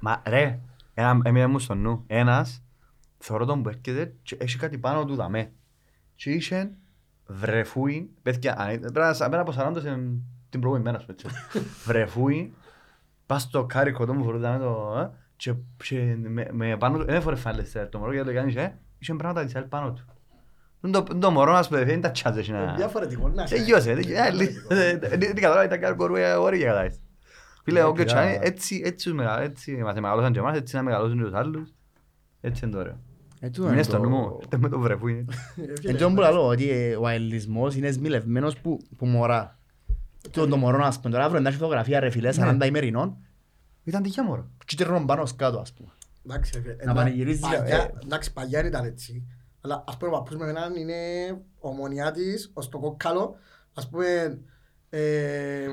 Μα ρε, ένα, έμεινε μου στο νου. Ένας, θεωρώ τον που έρχεται και έχει κάτι πάνω του δαμέ. Και είχε βρεφούι, παιδιά, αν ήταν- πρέπει να- πρέπει να από 40 σε την προηγούμενη μέρα σου, έτσι. *laughs* Βρεφούι, Πας στο κάρικο το μου φορούταν το... ε, Και, και με, με πάνω του... Δεν φορές φάλες το μωρό γιατί το κάνεις, ε. Είχε πράγματα της ΑΕΛ πάνω του. Είναι το, το μωρό μας παιδί, είναι τα τσάζες. Ε, να- Διαφορετικό, να σε- Τελειώσε. Δεν καταλάβει τα κάνει κορούια όρια κατάλαβες. Φίλε, Ναι, όποιο πειρά. τσάνε, έτσι, έτσι, τους μεγα- έτσι μας μεγαλώσαν και εμάς, έτσι να μεγαλώσουν και τους άλλους. Έτσι είναι το ωραίο. Ε, τούτο Είναι είναι στο το- νου μου, είτε με το βρεφού είναι. Ε, φίλε, Εν τω που λαλώ, ότι ε, ο αελισμός είναι σμιλευμένος που, που μωρά. Το, το μωρό, ας πούμε, τώρα αύριο εντάξει φωτογραφία ρε φίλε, 40 ημερινών, Ήταν τυχαία μωρό. και τρώνε πάνω σκάτω, ας πούμε. Εντάξει, ρε, φίλε. Να πανηγυρίζεις, Παλιά- ε. Εντάξει, παλιά δεν ήταν έτσι. Αλλά ας πούμε ο παππούς με εμένα είναι ομονιάτης, ως το κόκκαλο. Ας πούμε, ε,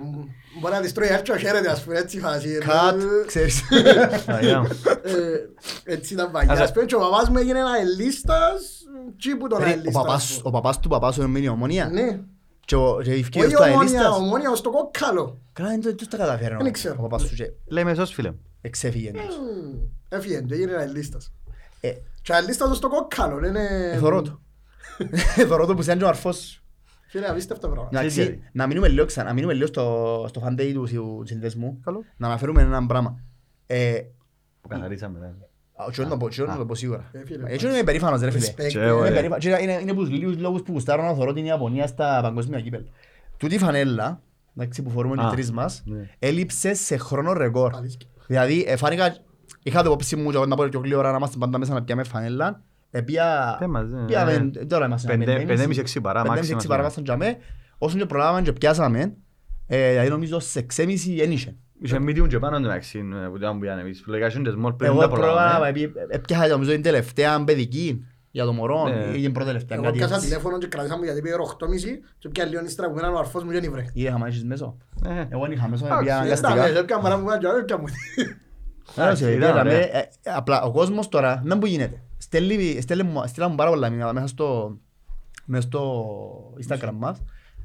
μπορεί να της τρώει έρτσο χαίρεται, ας πούμε, έτσι η φάση. Κατ, Ε, ξέρεις. Αγιά μου. ε, Έτσι ήταν παλιά. Ας- Ας πούμε και ο παπάς μου έγινε ένα ελίστας, τσι που τον Ρε, Ο ελίστας. παπάς, ο παπάς του παπάς σου είναι μείνει ομονία. Ναι. Και ο και ευκαιρία Όχι στο ομόνια, αελίστας. ομόνια ως το κόκκαλο. Καλά, δεν το- δεν τα καταφέρνω. Δεν ξέρω. Ο παπάς σου και Λέμε εσώς φίλε μου. εξέφυγε. τους. Μμμ, Έφυγε, του έγινε ένα ελίστας. Ε, Και ο ελίστας ως το κόκκαλο, είναι... Εθωρώ το. *laughs* Εθωρώ το που είσαι και ο αρφός σου. Φίλε, απίστευτα πράγματα. Εντάξει, γιατί. να μείνουμε λίγο ξανά, να μείνουμε λίγο στο, στο fan day του του συνδέσμου. Καλό. Να αναφέρουμε ένα πράγμα. Ε, Που καθαρίσαμε. Ναι. α, και να το πω- και να το πω σίγουρα. Ε, φίλε, Έτσι είμαι περήφανος ρε φίλε. Respect, Και ε, εγώ, Είναι ε. περήφανος. Και Είναι είναι από τους λίγους λόγους που γουστάρω να θωρώ την Ιαπωνία στα παγκόσμια κύπελ. Τούτη η φανέλα, εντάξει, που φορούμε Α, οι τρεις μας, ναι. έλειψε σε χρόνο ρεκόρ. Αλήθεια. Δηλαδή, ε, φάνηκα, είχα το υπόψη μου και εγώ να πω πιο γλύωρα να είμαστε πάντα μέσα να πιάμε φανέλα. Ε, πια- Πες μας, ναι. πιάμε- τώρα είμαστε Πέντε- πεντέμισι. πεντέμισι, έξι παρά, Πεντέμισι, μάξιμα έξι παρά σήμερα. μάσταν τζαμέ. Όσον και προλάβαμε και πιάσαμε, ε, δηλαδή νομίζω σε εξέμισι ένιξε. Είχε medium και πάνω εντάξει, ε, που ήταν που ήταν εμείς. Λογικά είχαν και small πριν Εγώ τα πρόλαβα, προλάβαμε. επί- έπιασα νομίζω την τελευταία παιδική για το μωρό, Ναι. ή την πρώτη τελευταία, Εγώ κάτι πιάσα έτσι. τηλέφωνο και κρατήσαμε γιατί πήγε 8.30 και πια λίγο ύστερα που μέναν ο αρφός μου και δεν βρε. Ή είχαμε έχεις μέσο. Ε, Εγώ δεν είχα μέσο, Εντάξει, πια Εντάξει, αναγκαστικά. έπια μωρά μου πάνε και έπια μου. Άρασε, ήταν πήγαμε, ωραία. ε, ε, Απλά ο κόσμος τώρα, δεν που γίνεται. Στέλνει- στέλνει μου- Στείλα μου πάρα πολλά μηνύματα μέσα στο, μέσα στο Instagram μας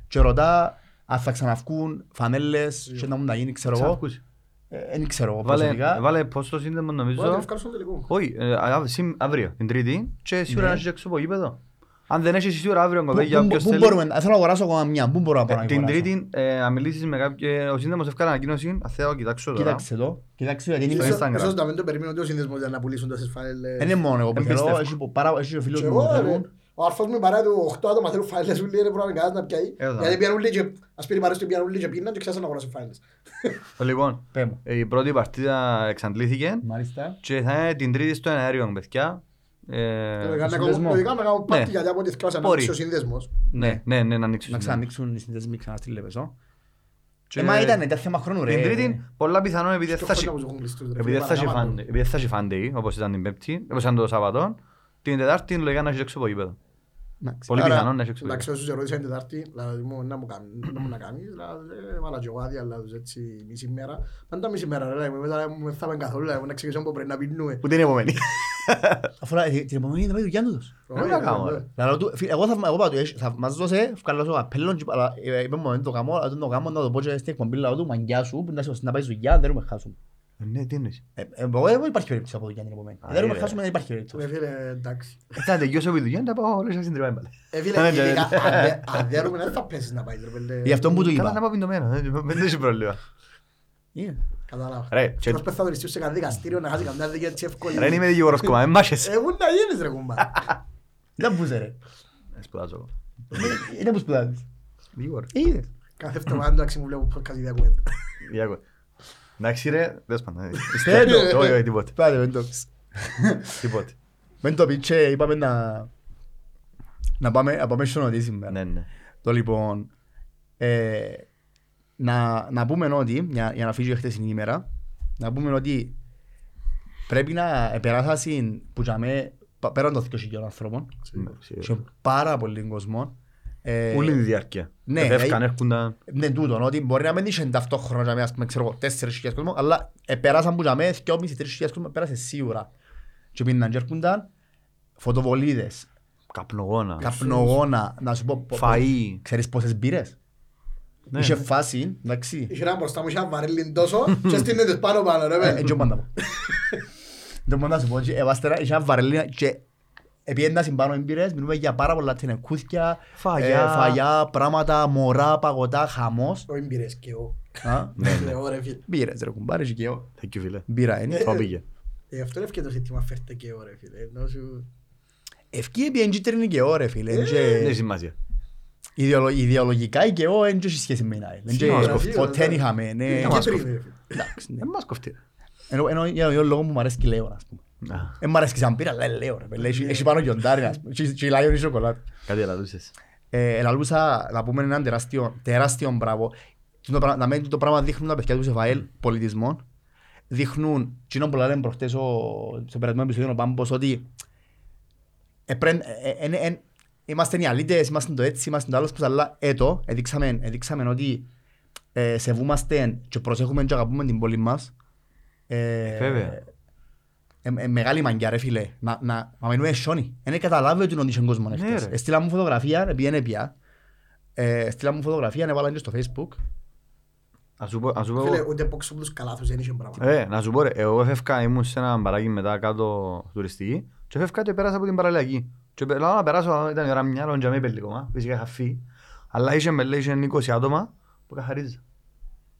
και ρωτά αν θα ξαναυκούν φανέλες και να μου τα γίνει, ξέρω εγώ. ξανακούσει. Ε, Δεν ξέρω εγώ Βάλε- προσωπικά. Βάλε πώς το σύνδεμο Μπορεί να νομίζω. το ευκάλω στον τελικό. Όχι, ε, α- συμ- αύριο, την Τρίτη και σίγουρα Ναι. να έχεις έξω από γήπεδο. Αν δεν έχεις σίγουρα αύριο Πού- κοπέ για πού- όποιος Πού θέλει. μπορούμε, να- θέλω να αγοράσω ακόμα μια, πού μπορώ να πάω να Ε, Την αγοράσω; Τρίτη ε, να μιλήσεις με κάποιον, ο σύνδεμος ευκάλε ανακοίνωση, αν θέλω να κοιτάξω τώρα. Κοίταξε το, κοίταξε το, γιατί είναι- Στο Instagram. Ίσως να μην το περιμένω ότι ο σύνδεσμος για να πουλήσουν τόσες φάιλες. δεν είναι μόνο εγώ που Δεν θέλω, πιστεύω. έχει που- πάρα- έχει ο φίλος Και μου που εγώ, ρε, θέλουν. Ο αρφός μου παρά του 8 άτομα θέλουν φάιλες ούλοι, δεν μπορούμε κανένας να πιάει. Εδώ. Γιατί πιάνουν όλοι και ας πήρε παρέστο πιάνουν όλοι και πίναν και ξέσαν να αγοράσουν φάιλες. Λοιπόν, Πέ μου. ε, η πρώτη παρτίδα εξαντλήθηκε Μάλιστα. και θα είναι την Τρίτη στο εναέριο, παιδιά. Ε, Λογικά να συνδεσμό. κάνω- λογικά να κάνω Ναι. πάρτι γιατί από ό,τι θυκάσα να Μπορεί. ανοίξει ο σύνδεσμος. Ναι, ναι, ναι, να ανοίξω. Να σύνδεμο. ξανανοίξουν οι συνδέσμοι ξανά στη Λεπεσό. Και Ε, μα ήταν, ήταν θέμα χρόνου ρε. Την Τρίτη, πολλά πιθανόν επειδή Στο θα χρόνια έχει- που έχουν κλειστούς, ρε, επειδή φίλε, θα έχει παρακάμα fan- το. επειδή θα έχει fan day, όπως ήταν την Πέμπτη, όπως ήταν το Σαββατό, την Τετάρτη λογικά να έχεις έξω από γήπεδο. Εντάξει, Πολύ άρα- πιθανόν να έχεις έξω από Εντάξει, γήπεδο. όσους ερώτησαν την Τετάρτη, δηλαδή μου να μου κάνεις, να μου να κάνεις, δηλαδή, βάλα και εγώ άδεια, αλλά τους έτσι μισή μέρα. Πάντα μισή μέρα, ρε, δηλαδή, μετά μου δεν θα πάνε καθόλου, δηλαδή, να ξεκινήσουμε που πρέπει να πίνουμε. Ούτε είναι επομένη. Αφού ε, την επόμενη θα πάει δουλειά τους. Όχι, να ρε, κάνω, ρε. ρε. Λαλό του, φίλε, εγώ θα, εγώ πάω του, έχεις- θα μας δώσε, βγάλω σου απέλλον, και- αλλά ε, είπε μου, δεν το κάνω, αλλά δεν το κάνω, να το πω και στην εκπομπή, λαλό του, μαγκιά σου, που να σε- να πάεις δουλειά, δεν έχουμε χάσουμε. Ναι, τι εννοείς; Ε, ε, εγώ δεν υπάρχει περίπτωση από δουλειά την επόμενη. Α, Δεν έχουμε ε, χάσουμε, δεν υπάρχει Ρε περίπτωση. φίλε, εντάξει. Ε, Θα τελειώσω από τη δουλειά, να πάω όλες στην τρυπά πάλι. Ε, φίλε, Ναι, ναι, ειδικά, ναι. αν δεν- αν δεν έρουμε, δεν θα πέσεις να πάει, ρε, φίλε. Γι' αυτό που του Καλά να είπα. πάω πιντωμένο, δεν δεν έχει πρόβλημα. Είναι. Κατάλαβα. Ρε, και- Αυτός πες θα βριστεί σε κανένα δικαστήριο να χάσει καμιά δικαίωση έτσι εύκολη. Ρε, είμαι δικηγόρος κόμμα, δεν μάχεσαι. Ε, πού να γίνεις ρε κουμπά. Δεν πούσε ρε. Ε, Σπουδάζω εγώ. Είναι που σπουδάζεις. Δικηγόρος. Είδες. Κάθε εβδομάδα εντάξει μου βλέπω podcast για κουβέντα. Για ακούω. Εντάξει ρε, δες πάντα. *laughs* Πέ το. Όχι, όχι, τίποτε. Πάτε, μην το πεις. *laughs* Τίποτε. Μεν το πίτσε, είπαμε να... Να πάμε, να πάμε στο νοτί σήμερα. Ναι, ναι. Το λοιπόν, ε, να, να πούμε ότι, για, για να φύγει η χτεσινή ημέρα, να πούμε ότι πρέπει να επεράσασουν που τζαμε πέραν των 2.000 ανθρώπων Ναι, και σίγουρα. πάρα πολύ κόσμο. Ε, Όλη τη διάρκεια. ναι, Εφεύκαν, δηλαδή- έρχονταν. ναι, τούτο, ότι μπορεί να μην είσαι ταυτόχρονα τζαμε, ας πούμε, ξέρω εγώ, 4.000 κόσμο, αλλά επεράσαν που τζαμε 2.500-3.000 κόσμο, πέρασε σίγουρα. Και πήγαιναν και έρχονταν φωτοβολίδες, Καπνογόνα. καπνογόνα, να σου πω, πω- Φαΐ. ξέρεις πόσες μπύρες; Ναι. Είχε φάση, εντάξει, Είχε ένα μπροστά μου, είχε ένα βαρέλι τόσο και στείνεται πάνω πάνω ρε Ε, παιδί. έτσι πάντα πω. Δεν μπορώ να σου πω, και εβάστερα, είχε ένα βαρελί και επιέντα συμπάνω εμπειρές, μιλούμε για πάρα πολλά τενεκούθια, Φαγιά. ε, φαγιά, πράγματα, μωρά, παγωτά, χαμός. Όχι μπήρες και εγώ. Α, *laughs* Ναι, ναι. Ε, Ωραία φίλε. Μπήρες ρε κουμπάρες και εγώ. Thank you, φίλε. Μπήρα είναι. Το πήγε. Ε, Αυτό είναι ευκαιρία το ζήτημα φέρτε και ωραία φίλε. Ενώ σου- Ευκεί επί εντζίτερνη και εγώ ρε φίλε. Εν Δεν και- έχει σημασία. ιδεολο- Ιδεολογικά και εγώ δεν έχει σχέση με ένα. Δεν και- μας κοφτεί, Ποτέ βέβαια. δεν είχαμε. ναι. Είναι μας κίτρινη, κόφτει. ρε φίλε. Εντάξει, ναι. Δεν μας κοφτεί. ρε. Ενώ- Ενώ για τον λόγο που μου αρέσει και λέω, ας πούμε. Α, Δεν μ' αρέσει σαν πύρα, αλλά λέω ρε παιδί. Έχει- Έχει πάνω γιοντάρι, ας πούμε. Και- Και λάει η σοκολάτα. Κάτι ελαλούσες. Ε, ελαλούσα να πούμε έναν τεράστιο, τεράστιο μπράβο. Το πράγμα- Να μένει το πράγμα δείχνουν τα παιδιά τους Σεφαέλ πολιτισμών. Δείχνουν, κοινό που λέμε προχτές ο- στο περασμένο επεισόδιο ο Πάμπος, ότι επρέ- ε, ε, ε, ε, είμαστε οι αλήτες, είμαστε το έτσι, είμαστε το άλλο, πως, αλλά έτο, εδείξαμε, εδείξαμε ότι ε, σεβούμαστε και προσέχουμε και αγαπούμε την πόλη μας. Ε, Βέβαια. Ε, ε, μεγάλη μαγκιά ρε φίλε, να, να, να μενούμε σιόνι. Δεν καταλάβει ότι είναι τον κόσμος Ναι, εχθές. ρε. Έστειλα μου φωτογραφία, επειδή είναι πια. Ε, Έστειλα μου φωτογραφία, έβαλα και στο facebook. Ας σου πω- ας σου πω- Φίλε, ούτε πόξο από τους καλάθους δεν είχε πράγμα. Ε, να σου πω ρε, εγώ έφευκα, ήμουν σε ένα μπαράκι μετά κάτω τουριστική και έφευκα και πέρασα από την παραλιακή. Και πε- λέω να περάσω, ήταν η ώρα μια, λόγω με πελίκωμα, φυσικά είχα φύγει. Αλλά είχε με λέει, είχε 20 άτομα που καθαρίζα.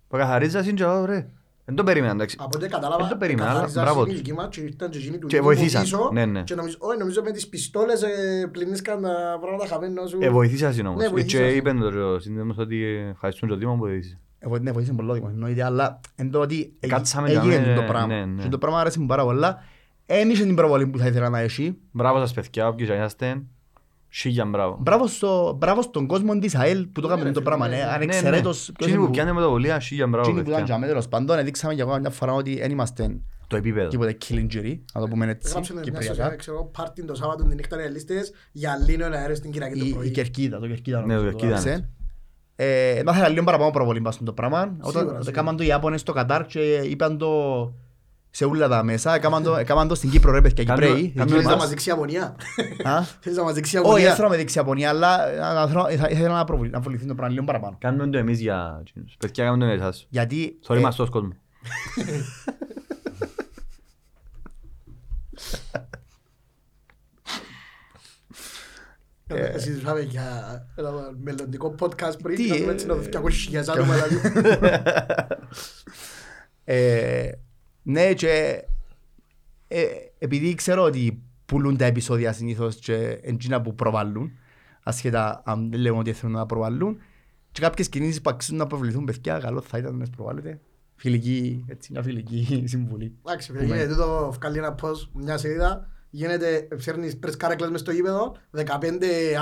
Που καθαρίζα συν και λέω ρε, δεν το περίμενα εντάξει. Από ό,τι κατάλαβα, Δεν το περίμενα, αλλά καθάριζαν μπράβο στην τους. ηλικία μας και ήρθαν και εκείνοι του Και ίδιου βοηθήσαν. από πίσω Ναι, ναι. Και νομίζω, όχι, νομίζω με τις πιστόλες ε, πλυνίσκαν τα πράγματα χαμένω σου. Ε, βοηθήσα συν όμως. Ναι, Ε, Και βοηθήσαν. είπε το ο σύνδεμος ότι ε, ευχαριστούν το Δήμο που βοήθησε. Εγώ ναι, βοήθησε πολύ λίγο, εννοείται, αλλά εν το ότι Ε, κάτσαμε έγινε για το μέ- πράγμα. ναι, ναι. Και το πράγμα αρέσει μου πάρα πολλά. Εν είχε την προβολή που θα ήθελα να έχει. Μπράβο σας παιδιά, όποιοι και είσαστε. Σίγια μπράβο. Μπράβο, στο, μπράβο στον κόσμο της ΑΕΛ που το Ναι, έκαμε ρε το φίλε, πράγμα. ναι, ναι. ναι. Ανεξαιρέτως ποιος Εκείνοι είναι που που- πιάνε με το βολία, σίγια μπράβο εκείνοι που ήταν παιδιά. για μένα, τέλος πάντων, έδειξαμε και εγώ μια φορά ότι δεν είμαστε Το επίπεδο. τίποτε killingery, να το πούμε έτσι, Γράψε μια κυπριακά. σωστά, ξέρω εγώ, πάρτι το Σάββατο τη νύχτα ρεαλίστες για λίνο ένα αέριο στην Κυριακή το Η, η πρωί. Κερκίδα, το Κερκίδα Ναι, το νομίζω Κερκίδα, γράψε. Ε, να ήθελα λίγο παραπάνω προβολή μας στο πράγμα. Όταν Σίγουρα, όταν σίγουρα. έκαναν το οι Ιάπωνες στο Κατάρ και είπαν το σε όλα τα μέσα, έκαναν το, έκαναν το στην Κύπρο ρε παιδιά, Κάνουμε- Κυπρέοι. κάνουμε δικοί Θέλεις να μας. μας δείξει αγωνία. Α? Θέλεις να μας δείξει Όχι, δεν αγωνία. θέλω να με δείξει Ιαπωνία, αλλά ε, να θέλω- ήθελα ήθελα να προβολη- να βοηθήσει το πράγμα λίγο παραπάνω. Κάνουμε το εμείς για εκείνους. Παιδιά, κάνουμε το για εσάς. Γιατί Sorry ε, μας τόσο κόσμο. Ε, Συζητάμε για ένα μελλοντικό podcast πριν Τι, να δούμε έτσι να ε, δω 200.000 άτομα δηλαδή. Ε, ναι, και ε, επειδή ξέρω ότι πουλούν τα επεισόδια συνήθως και εντζίνα που προβάλλουν, ασχετά αν δεν λέμε ότι θέλουν να προβάλλουν, και κάποιες κινήσεις που αξίζουν να προβληθούν παιδιά, καλό θα ήταν να τις προβάλλετε. Φιλική, έτσι, μια φιλική *laughs* συμβουλή. Εντάξει, φίλε, γίνεται τούτο, βγάλει ένα post, μια σελίδα, γίνεται, φέρνεις τρεις καρέκλες μες στο γήπεδο, 15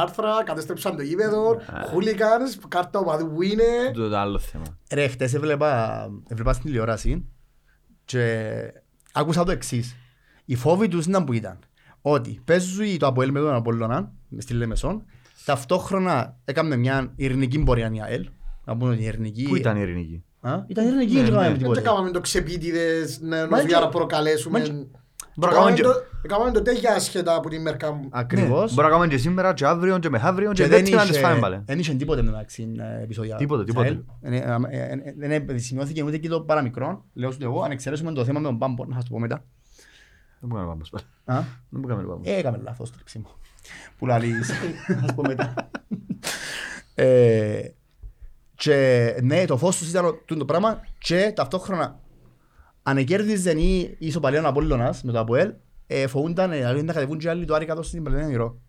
άρθρα, κατέστρεψαν το γήπεδο, χούλικανς, κάρτα οπαδού που είναι. Το το άλλο θέμα. Ρε, χτες έβλεπα, έβλεπα στην τηλεόραση και άκουσα το εξής. Οι φόβοι τους ήταν που ήταν. Ότι παίζει το Αποέλ με τον Απόλλωνα, στη Λεμεσόν, ταυτόχρονα έκαμε μια ειρηνική πορεία η ΑΕΛ. Να πούμε ότι η ειρηνική... Πού ήταν η ειρηνική; Α, ήταν ειρηνική, Ναι, δεν έκαναμε ναι. Δεν τίποτε. έκαναμε το ξεπίτιδες, να Μα nos για να και- προκαλέσουμε. Μα και- Μπορώ να κάνουμε και- Έκαναμε το τέτοια άσχετα από την μερικά μου. Ακριβώς. Ναι, Μπορώ να κάνουμε και σήμερα και αύριο και μεθαύριο και Και δεν δεν να τις φάμε είχε, πάλι. δεν είχε τίποτε μεταξύ ε, επεισόδια. Τίποτε, τίποτε. της ΑΕΛ. Ε, ε, ε, ε, Δεν επισημειώθηκε ούτε και το παραμικρό. Λέω σου το εγώ, αν εξαιρέσουμε το θέμα με τον Πάμπο, να σας το πω μετά. Δεν μπορούμε να πάμε πάλι. Α, Δεν μπορούμε να πάμε. Ε, έκαμε λάθος τρίψιμο. Που λαλείς, *laughs* ας πω μετά. Ε, Και ναι, το φως τους ήταν τούτο το πράγμα και ταυτόχρονα αν εκέρδιζε η ισοπαλία ο Απόλλωνας με το Αποέλ, ε, φοβούνταν, ε, δηλαδή να κατεβούν και άλλοι το Άρη κάτω στην Παλαιά Νηρό.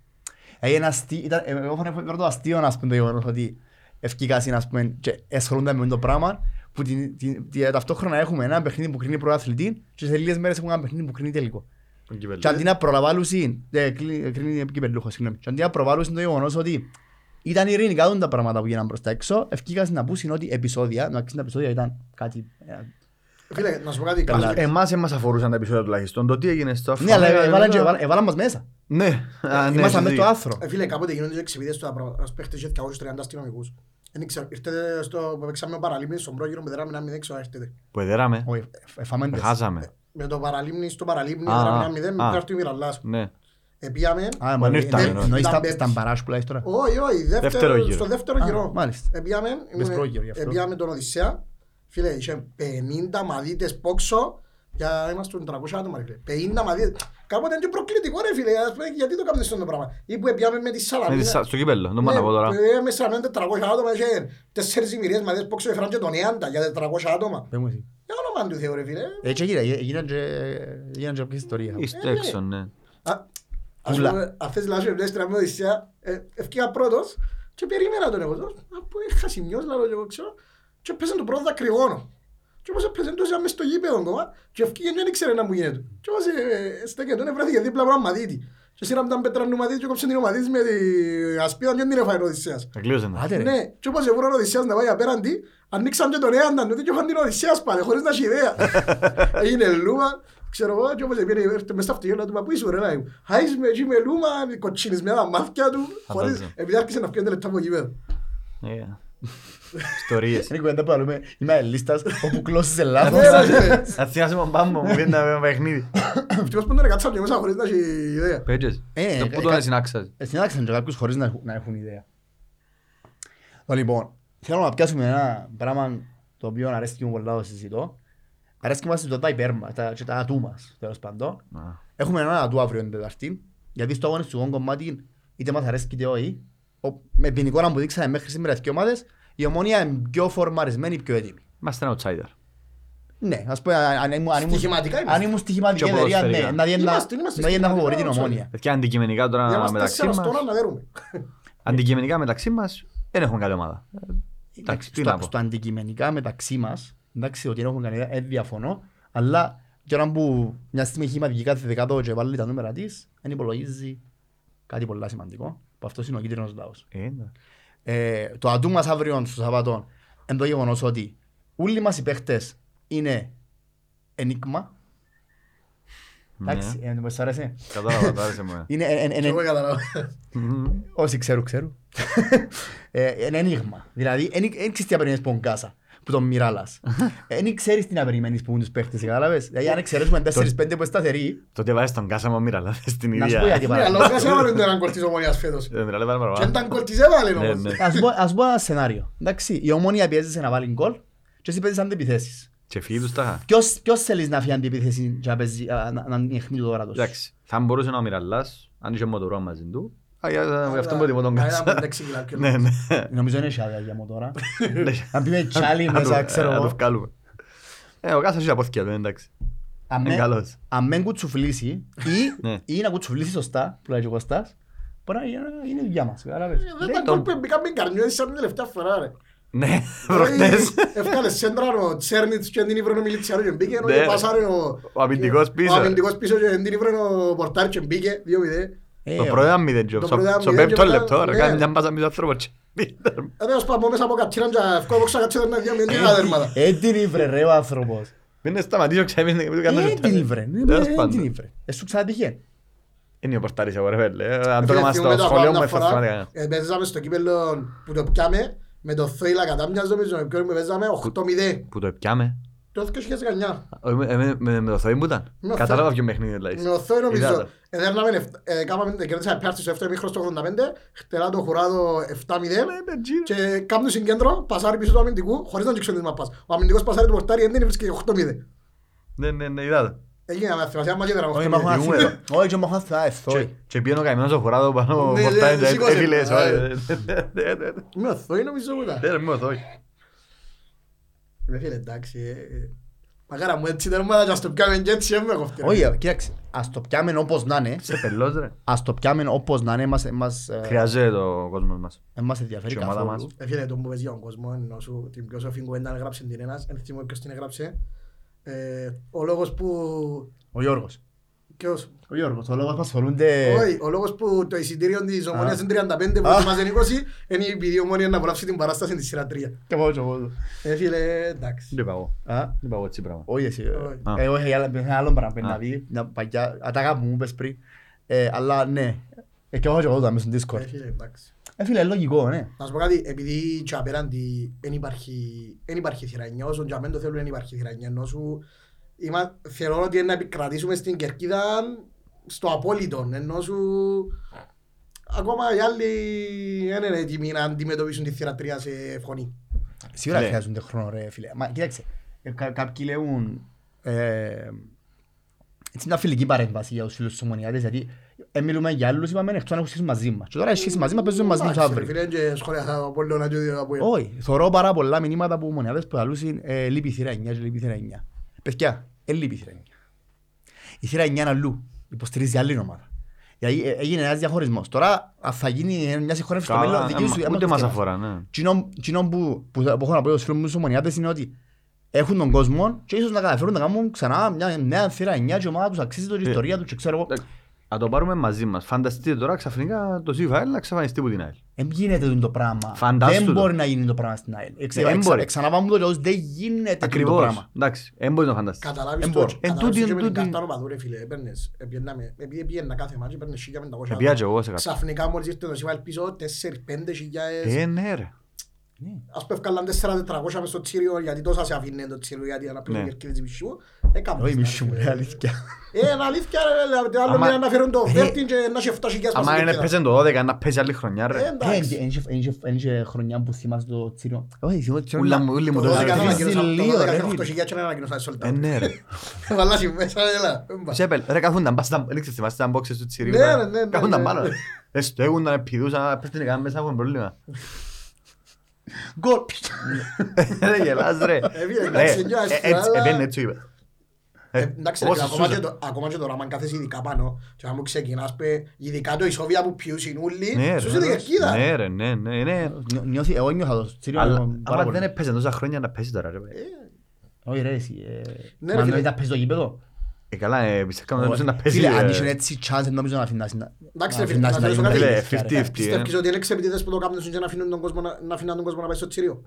Έγινε αστεί, ήταν, ε, εγώ φαίνεται το αστείο, ας πούμε, το γεγονός ότι ευκήκασαν, ας πούμε, και ασχολούνταν με το πράγμα, που την, την, την, ταυτόχρονα έχουμε ένα παιχνίδι που κρίνει προαθλητή και σε λίγες μέρες έχουμε ένα παιχνίδι που κρίνει τελικό. Τον κυπέλλο. Και αντί να προβάλλουν, ε, κλει- κρίνει κυπελούχος, συγγνώμη, και αντί να προβάλλουν το γεγονός ότι ήταν ειρηνικά τούτα τα πράγματα που γίναν προς τα έξω, ευκήκασαν να πούσουν ότι επεισόδια, να τα επεισόδια ήταν κάτι... ε, Φίλε, να σου πω κάτι. Καλά. Εμάς δεν μας αφορούσαν τα επεισόδια τουλάχιστον. Το τι έγινε στο Ναι, αλλά Αφρικά, έβαλαν και- βέβαια. έβαλαν- έβαλαν μας μέσα. Ναι. Α, ναι, Ήμασταν εσύ μέσα στο τι. άθρο. Ε, Φίλε, κάποτε γίνονται εξυπηδίες του πράγματα. Ας παίχτες και 230 αστυνομικούς. Δεν ξέρω, ήρθετε στο που παίξαμε Παραλίμνη, στον πρόγυρο με δράμει να μην έξω, έρθετε. Που εδέραμε. Όχι, ε, ε, φάμε τες. Χάσαμε. Με το Παραλίμνη, στο Παραλίμνη, Α, δράμει α, να μηδέν, α. μετά έρθει ο Μυραλάς. Ναι. Επίαμε, Α, Μα μα ήρθαμε, ε, εννοώ. εννοείς Ήταν τα- πέτς. στα μπαράζ που λέει τώρα. όχι, όχι, Δεύτερο δεύτερο, γύρο. στο δεύτερο Α, γύρο. μάλιστα. Επίαμε, Μες πρόγυρο γι' αυτό. επίαμε τον Οδυσσέα. Φίλε, είχε 50 μαδίτες πόξο Για είμαστε 300 άτομα ρε φίλε. 50 μα δείτε. Κάποτε είναι και προκλητικό ρε φίλε. ας πούμε, Γιατί το κάνετε αυτό το πράγμα. Ή που πιάμε με τη Με τη Σαλαμίνα. σα- Στο κύπελλο, δεν Ναι, μπορώ να πω τώρα. ε, με Σαλαμίνα 400 άτομα και τέσσερις ημερίες μαδίες που έφεραν και τον Ιάντα για 400 άτομα. Πες μου εσύ. Για όνομα του Θεού ρε φίλε. Έτσι έγινε, έγιναν και έγιναν και κάποιες ιστορίες. Είστε Ε, ναι. έξω, ναι. Α, Ας Ούλα. πούμε, αν θες να σου εμπνεύσεις με Οδυσσέα, ε, ευκήγα πρώτος και περίμενα τον εγώ. Από είχα σημειώσει λαλό και εγώ ξέρω και έπαιζε το πρώτο δακρυγόνο. Και όπως έπαιζε το μες στο γήπεδο ακόμα και ευκήγε και δεν ήξερε να μου γίνεται. Και όπως ε, στέκε τον βρέθηκε δίπλα από έναν μαδίτη. Και σύραμε τα πέτρα του μαδίτη και κόψε την ομαδίτης με την ασπίδα και δεν την έφαγε ο Οδυσσέας. Εκλείωσε να. Άντε ρε. Ναι, και όπως έβραν ο Οδυσσέας να πάει απέναντι, ανοίξαν και τον Έανταν του και είχαν την Οδυσσέας πάλι, χωρίς να έχει ιδέα. *laughs* Έγινε λούμα, ξέρω εγώ, και όπως πήγαινε έρθει μες στα αυτοκίνητα του, μα πού είσαι ρε λάι μου; Α, είσαι με εκεί με λούμα, κοτσινισμένα μάτια του, χωρίς, Φαντάζομαι. επειδή άρχισε να φύγει λεπτά από γήπεδο. Ε, Ιστορίες. Είναι η κουβέντα που λέμε, είμαι αελίστας, όπου κλώσεις λάθος. Ναι, ρε, φίλε. Να θυμάσαι τον πάμπο μου, πήγαινε ένα παιχνίδι. Ευτυχώς που τον έκατσαν και μέσα χωρίς να έχει ιδέα. Πέτζες. Ε, Και ε, Πού κα- τον συνάξας. Ε, Συνάντησαν και κάποιους χωρίς να έχουν- να έχουν ιδέα. Το Λοιπόν, θέλω να πιάσουμε ένα πράγμα το οποίο αρέσκει μου πολλά να συζητώ. Αρέσκει μας το τα υπέρ μας, τα, και τα ατού μας, τέλος πάντων. Α, Έχουμε ένα ατού αύριο την Τετάρτη, γιατί στο αγωνιστικό κομμάτι, είτε μας αρέσκει είτε όχι, ο- με την εικόνα που δείξαμε μέχρι σήμερα δύο ομάδες, η ομόνια είναι πιο φορμαρισμένη, πιο έτοιμη. Είμαστε ένα outsider. Ναι, ας πούμε, αν- αν ήμουν- αν ήμουν- Στοιχηματικά είμαστε. αν ήμουν στοιχηματική Και εταιρεία, ναι, ποδοσφαιρικά. να δει ένα- Είμαστε, είμαστε να δει ένα στοιχηματικά φοβορεί την outsider. ομόνια. Παιδιά αντικειμενικά τώρα Είμαστε μεταξύ τέσσερα μας. στον να δέρουμε. Αντικειμενικά μεταξύ μας δεν έχουμε καλή ομάδα. Εντάξει, τι στο, να πω. στο αντικειμενικά μεταξύ μας, εντάξει, ότι δεν έχουν κανένα, δεν διαφωνώ, αλλά και όταν που μια στιγμή χηματική κάθε δεκάτο και βάλει τα νούμερα της, δεν υπολογίζει κάτι πολύ σημαντικό, που αυτός είναι ο κίτρινος λαός. Ε, ναι. Ε, το ατού μας αύριο στο Σαββατό είναι το γεγονός ότι όλοι μας οι παίχτες είναι ενίγμα. Εντάξει, Ναι. ε, μου άρεσε. *laughs* Κατάλαβα, το άρεσε μου. ε. Είναι εν- εν- Και εν- εγώ καταλάβω. Μμμ. Όσοι ξέρουν, ξέρουν. *laughs* Ε, Είναι ένιγμα. Δηλαδή, δεν ξέρεις τι να περιμένεις από τον Κάσα, που τον Μιράλας. Δεν *laughs* ξέρεις τι να περιμένεις που είναι τους παίχτες, κατάλαβες. Δηλαδή, αν εξαιρέσουμε 4-5 που είναι σταθεροί, Το ότι βάζεις τον Κάσα μου μοιραλά *laughs* στην να σου ίδια. πω γιατί Ναι, αλλά ο παράδειγμα. Κάσσα έβαλε τον έναν κόλ της ομονίας φέτος. Ε, Μοιραλά πάρα Και παραπάνω. ήταν κόλ της έβαλε Ναι, όμως. ναι. Ας πω- Ας πω ένα σενάριο. Εντάξει, η ομόνια πιέζεσαι να βάλει γκολ και εσύ παίζεις αντιπιθέσεις. Και φύγει τους τα. Ποιος, ποιος θέλεις να φύγει αντιπιθέση και να παίζει, α, να, να είναι αιχμή του δόρατος. Εντάξει, θα μπορούσε να ο Μοιραλάς, αν είχε μοτορό μαζί του. Α, για- γι' αυτό Αλλά- μου τιμώ τον αλλά Κάσα. ήταν πέντε κιλά πιο Ναι, ναι. Νομίζω είναι άδεια για μου τώρα. Ναι. Αν πει με τσάλι Να το- μέσα, ξέρω να το εγώ. βγάλουμε. Ε, ο Κάσας έχει απόθηκια του, εντάξει. Αν Είναι με- καλός. Αν μεν κουτσουφλήσει Ναι. ή, ή να κουτσουφλήσει σωστά, που λέει και ο Κωστάς, μπορεί να είναι- είναι η δουλειά μας. κατάλαβες. Δεν ήταν κόλ που μπήκα με καρνιό, σαν την τελευταία φορά ρε. Ναι, προχτές. Εύκαλε σέντρα ο Τσέρνιτς και την ήβρε ο Μιλιτσιάρο και μπήκε, ενώ Ναι. και πάσαρε ο... Ο αμυντικός πίσω. Ο αμυντικός πίσω και την ήβρε ο Πορτάρ και μπήκε, δύο μηδέ. Ε, Το πρώτο ήταν μηδέν και Το στο- πρώτο ήταν στο μηδέν πέμπτο και μετά- λεπτό, ρε, ναι. κάνει μια μπάσα με τον άνθρωπο και πήρε. Ε, τέλος πάντων, μέσα από κατσίναν και ευκό κατσίναν να δύο μηδέν τα δέρματα. Ε, την ήβρε ρε ο άνθρωπος. Δεν σταματήσει ο Ξέμις να κάνει Ε, το την τέλος. ήβρε. ναι, Τέλος ε, την πάντων. ήβρε. Ε, σου ξανατυχαίνει. Είναι ο πορτάρης εγώ ρε φίλε. Ε, Αν το Φίλε, έκανας θυμούμαι στο το σχολείο ακόμα μου μια φορά, εφαρμάτικα. ε, Παίζαμε στο κύπελλο που το πιάμε με το Θόιλα κατά μιας νομίζω με ποιον παίζαμε 8-0 Που το επιάμε. Το 2019. Ε, με- με- Με με το Θόη μου ήταν; Με το Κατάλαβα Θόη. ποιο παιχνίδι δηλαδή. Με το Θόη Είδα νομίζω το. εδέρναμε, εφ- ε, κάμαμε- κερδίσαμε πιάρτη στο 7 μήχρονο στο 85 χτελά το χουράδο 7-0 Ε, Μπετζίρο. και κάνουν συγκέντρο, πασάρι πίσω του αμυντικού χωρίς να δείξουν τις μαπάς. Ο αμυντικός πασάρι του πορτάρι δεν βρίσκεται 8-0. Ναι, ναι, ναι, είδα το. Έγινε με θυμασία μας και δεν Όχι, μα έχω Ήμουν ένα εδώ. θύμα. Όχι, και μου έχω ένα θύμα, ε, Και- θόη. Και πήγαινε ο καημένος ο χουράδο πάνω Ναι, πορτάρι ναι, και σήκωσε. έφυλες. Α, ε, ε. ε, ε, ε, ε, ε. Με το Θόη νομίζω που ήταν. Ναι, ρε, με ο Θόη. Ρε φίλε εντάξει. ε, ε, Μακάρα μου έτσι τέρματα και ας το πιάμε και έτσι δεν με κοφτεί. ρε. Όχι, ε, κοίταξε. Ας το πιάμε όπως να είναι. Σε πελός ρε. Ας το πιάμε όπως να είναι. Μας, μας, ε, Χρειάζεται ο κόσμος μας. δεν μας ενδιαφέρει Και η ομάδα καθόλου. μας. Ε, φίλε, το που πες για τον κόσμο, ενώ σου την πιο σοφή κουβέντα έγραψε την ένας, δεν θυμάμαι ποιος την έγραψε. Ε, Ο λόγος που... Ο Γιώργος. Ποιος; Ο Γιώργος, ο λόγος που ασχολούνται... Όχι, ο λόγος που το εισιτήριο της Ομόνιας Α. είναι 35 που Α. ετοιμάζεται 20 είναι επειδή η Ομόνια να απολαύσει την παράσταση της σειρά 3. Και εγώ, και εγώ. Ε, φίλε, εντάξει. Δεν είπα εγώ. Α, Δεν είπα εγώ έτσι πράγμα. Όχι εσύ. Όχι. ε, ε, Όχι, αλλά ένα άλλο πράγμα πρέπει Α. να πει. μια παγιά- α, Τα αγάπη μου είπες πριν. Ε, Αλλά ναι. Ε, Και εγώ και εγώ το μέσα στο Ε, Discord. φίλε, εντάξει. Ε, φίλε, λογικό, ναι. Να σου πω κάτι, επειδή και απέναντι δεν υπάρχει, δεν υπάρχει θηρανιά, όσον και αμέν το θέλουν δεν υπάρχει θηρανιά, ενώ σου είμα, θεωρώ ότι είναι να επικρατήσουμε στην κερκίδα στο απόλυτο, ενώ σου ακόμα οι άλλοι δεν είναι έτοιμοι να αντιμετωπίσουν τη θηρατρία σε φωνή. Σίγουρα Ναι. χρειάζονται χρόνο ρε φίλε. Μα κοίταξε, ε, κα- κάποιοι λέουν ε, έτσι μια φιλική παρέμβαση για τους φίλους της Ομονιάτες, γιατί ε, μιλούμε για άλλους, είπαμε, εκτός αν έχουν σχέση μαζί μας. Και τώρα έχει σχέση μαζί μας, παίζουν μαζί μας Εντάξει, ρε αύριο. φίλε, και σχόλια το Απόλλωνα και το Αποέλ. Όχι, θωρώ πάρα πολλά μηνύματα από Ομονιάτες που λαλούσαν ε, λείπει η θύρα 9 και λείπει η θύρα 9. Παιδιά, ε, λείπει η θύρα 9. Η θύρα 9 είναι αλλού, υποστηρίζει άλλη ομάδα. Γιατί ε, έγινε ένας διαχωρισμός. Τώρα, αν θα γίνει μια συγχώνευση στο μέλλον, Καλά, δική σου, ε, έμα Ούτε το μας σκέφασαι. αφορά, ναι. Κοινό κοινό που, που, θα- που έχω να πω στους φίλους μου στους ομονιάτες είναι ότι έχουν τον κόσμο και ίσως να καταφέρουν να κάνουν ξανά μια νέα θύρα 9 και η ομάδα τους αξίζει το και η Ε, ιστορία τους και ξέρω εγώ. Εντάξει, Να το πάρουμε μαζί μας. Φανταστείτε τώρα ξαφνικά το ΣΥΦΑΕΛ να εξαφανιστεί από την ΑΕΛ. Δεν γίνεται το πράγμα. Φαντάσου Δεν το. μπορεί να γίνει το πράγμα στην ΑΕΛ. Εξ- Ε, δεν εξα- μπορεί. Ξαναπάμε το λόγος, δεν γίνεται το Ακριβώς. πράγμα. Εντάξει, δεν μπορεί να φανταστείς. Καταλάβεις Εν το, μπορώ. Εν καταλάβεις τούτη- και με την τούτη- κάρτα οπαδού, ρε φίλε, έπαιρνες, έπαιρναμε- επειδή πήγαινα κάθε μάτσο, έπαιρνες 1500 Επία και άτομα. εγώ σε κάτι. Ξαφνικά μόλις ήρθε το ΣΥΒΑΛ πίσω, 4-5 χιλιάδες. Ε, ναι ρε. Ας πούμε ευκάλαν 4-400 μες στο Τσίριο, γιατί τόσα σε αφήνε το Τσίριο, γιατί αναπλήρω Ναι. κερκίδες μισού. Έκαμε. Όχι μισού μου, είναι αλήθεια. Ε, είναι αλήθεια ρε, το άλλο Άμα- μήνα να φέρουν το Ε, Βέρτιν και να έχει 7.000 Άμα πας είναι στην παίζει το 12, να παίζει άλλη χρονιά Ε, ρε. εντάξει. Δεν είχε χρονιά που θυμάσαι το τσίριο. Όχι, θυμώ το τσίριο. Ούλα μου, ούλοι μου Το το 12 ζητήσαν. ανακοινώσαν- το Λίγο, 12 ρε, και φίλε. 8.000 και να ανακοινώσαν sold Ε, out. ναι ρε. *laughs* Βαλάσει μέσα, έλα. έμπα. Σέπελ, ρε καθούνταν, πας στα- δεν ξέρεις, θυμάσαι τα boxes του Τσιρίου. Ναι, τα- ναι, ναι, ναι, Καθούνταν ναι, πάνω. ναι. ρε. Έστω, έγουνταν, επιδούσαν, πες την έκαναν μέσα, έχουν πρόβλημα. Γκολ. Ρε γελάς ρε. φίλε, Ρε, εντάξει, νιώθεις, ε, έτσι, αλλά- επένε έτσι είπε. Ε, Ε, Εντάξει, ρε, όπως ακόμα Σούζα. και το- ακόμα και τώρα, αν κάθεσαι ειδικά πάνω και αν μου ξεκινάς πε, ειδικά το ισόβια που πιούσουν όλοι, Ναι, σου ρε. είναι κερκίδα. Ναι ρε, ναι, ναι, ναι. Νιώ- νιώθει- Εγώ νιώθα το τσίριο. Αλλά πάρα άμα πολύ. δεν έπαιζε τόσα χρόνια να παίζει τώρα ρε. παιδί. Όχι ρε εσύ. ε, Ναι, μα ρε, φίλε. νόητα παίζει το γήπεδο. Ε, καλά, ε, πιστεύω να νόμιζε να παίζει. Φίλε, αν ε, είχε έτσι chance, νομίζω να αφήνας να- Εντάξει, να ρε, φίλε, αφήνας να να σου γίνει πω κάτι. Φίλε, αλήθεια, ρε. 50-50. Πιστεύεις ότι είναι εξεπιτητές που το κάνουν και να αφήνουν τον κόσμο να- να αφήνουν τον κόσμο να πάει στο τσίριο;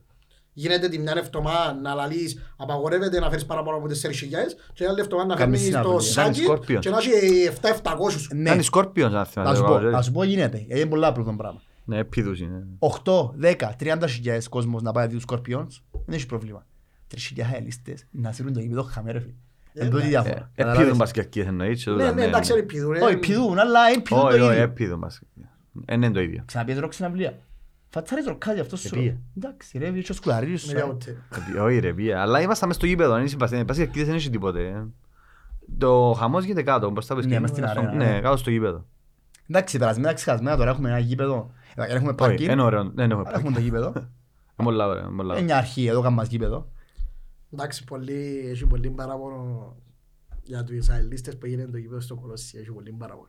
Γίνεται τη μια εβδομάδα να λαλείς, απαγορεύεται να φέρεις παραπάνω από 4.000 και την άλλη εβδομάδα να Κάνεις φέρνεις το συναυλία. σάκι Κάνεις Scorpion. και να έχει 7-700. Ναι. Κάνει Σκόρπιον να Να θυμάσαι. σου εγώ, πω, ρε. να σου πω γίνεται. γιατί Είναι πολλά απλό το πράγμα. Ναι, επίδους είναι. 8, 10, 30 χιλιάδες κόσμος να πάει να δει τους Σκορπιόνς, δεν έχει πρόβλημα. 3.000 λίστες να σύρουν το γήπεδο χαμέ ρε φίλε. Είναι πρώτη διαφορά. Επίδουν Καταλάβες. μπασκετικές εννοείς. και Ναι, τούτα, ναι, εντάξει, ρε, πηδούν, ρε. Όχι, πηδούν, αλλά είναι πηδούν το Όχι, όχι, ίδιο. επίδουν μπασκετικές. Ε, Είναι το ίδιο. Ξαναπιέζει ροκ συναυλία. Φατσάρεις ροκάδι αυτός σου. Επίε. Εντάξει ρε, βίτσο σκουλαρίδιος σου. Ναι, ε. ούτε. Ε, Όχι ρε, πήγε. Αλλά ήμασταν μες στο γήπεδο. Αν είσαι μπασκετικές μπασκετικές δεν έχει τίποτε. ε. Το χαμός γίνεται κάτω, μπροστά από το Ναι, σκηνή, μες στην στο- αρένα, Ναι, ναι. κάτω στο γήπεδο. Εντάξει, περασμένα ξεχασμένα τώρα έχουμε ένα γήπεδο. Ε, Έχουμε Όχι, πάρκινγκ, είναι ωραίο. Δεν έχουμε αλλά έχουμε το γήπεδο. Είναι πολλά ωραία, πολλά Είναι ωραία. μια αρχή, εδώ κάνουμε μας γήπεδο. Εντάξει, πολύ, έχει πολύ παράπονο για τους Ισραηλίστες που έγινε το γήπεδο στο Κολόσσι, έχει πολύ παράπονο.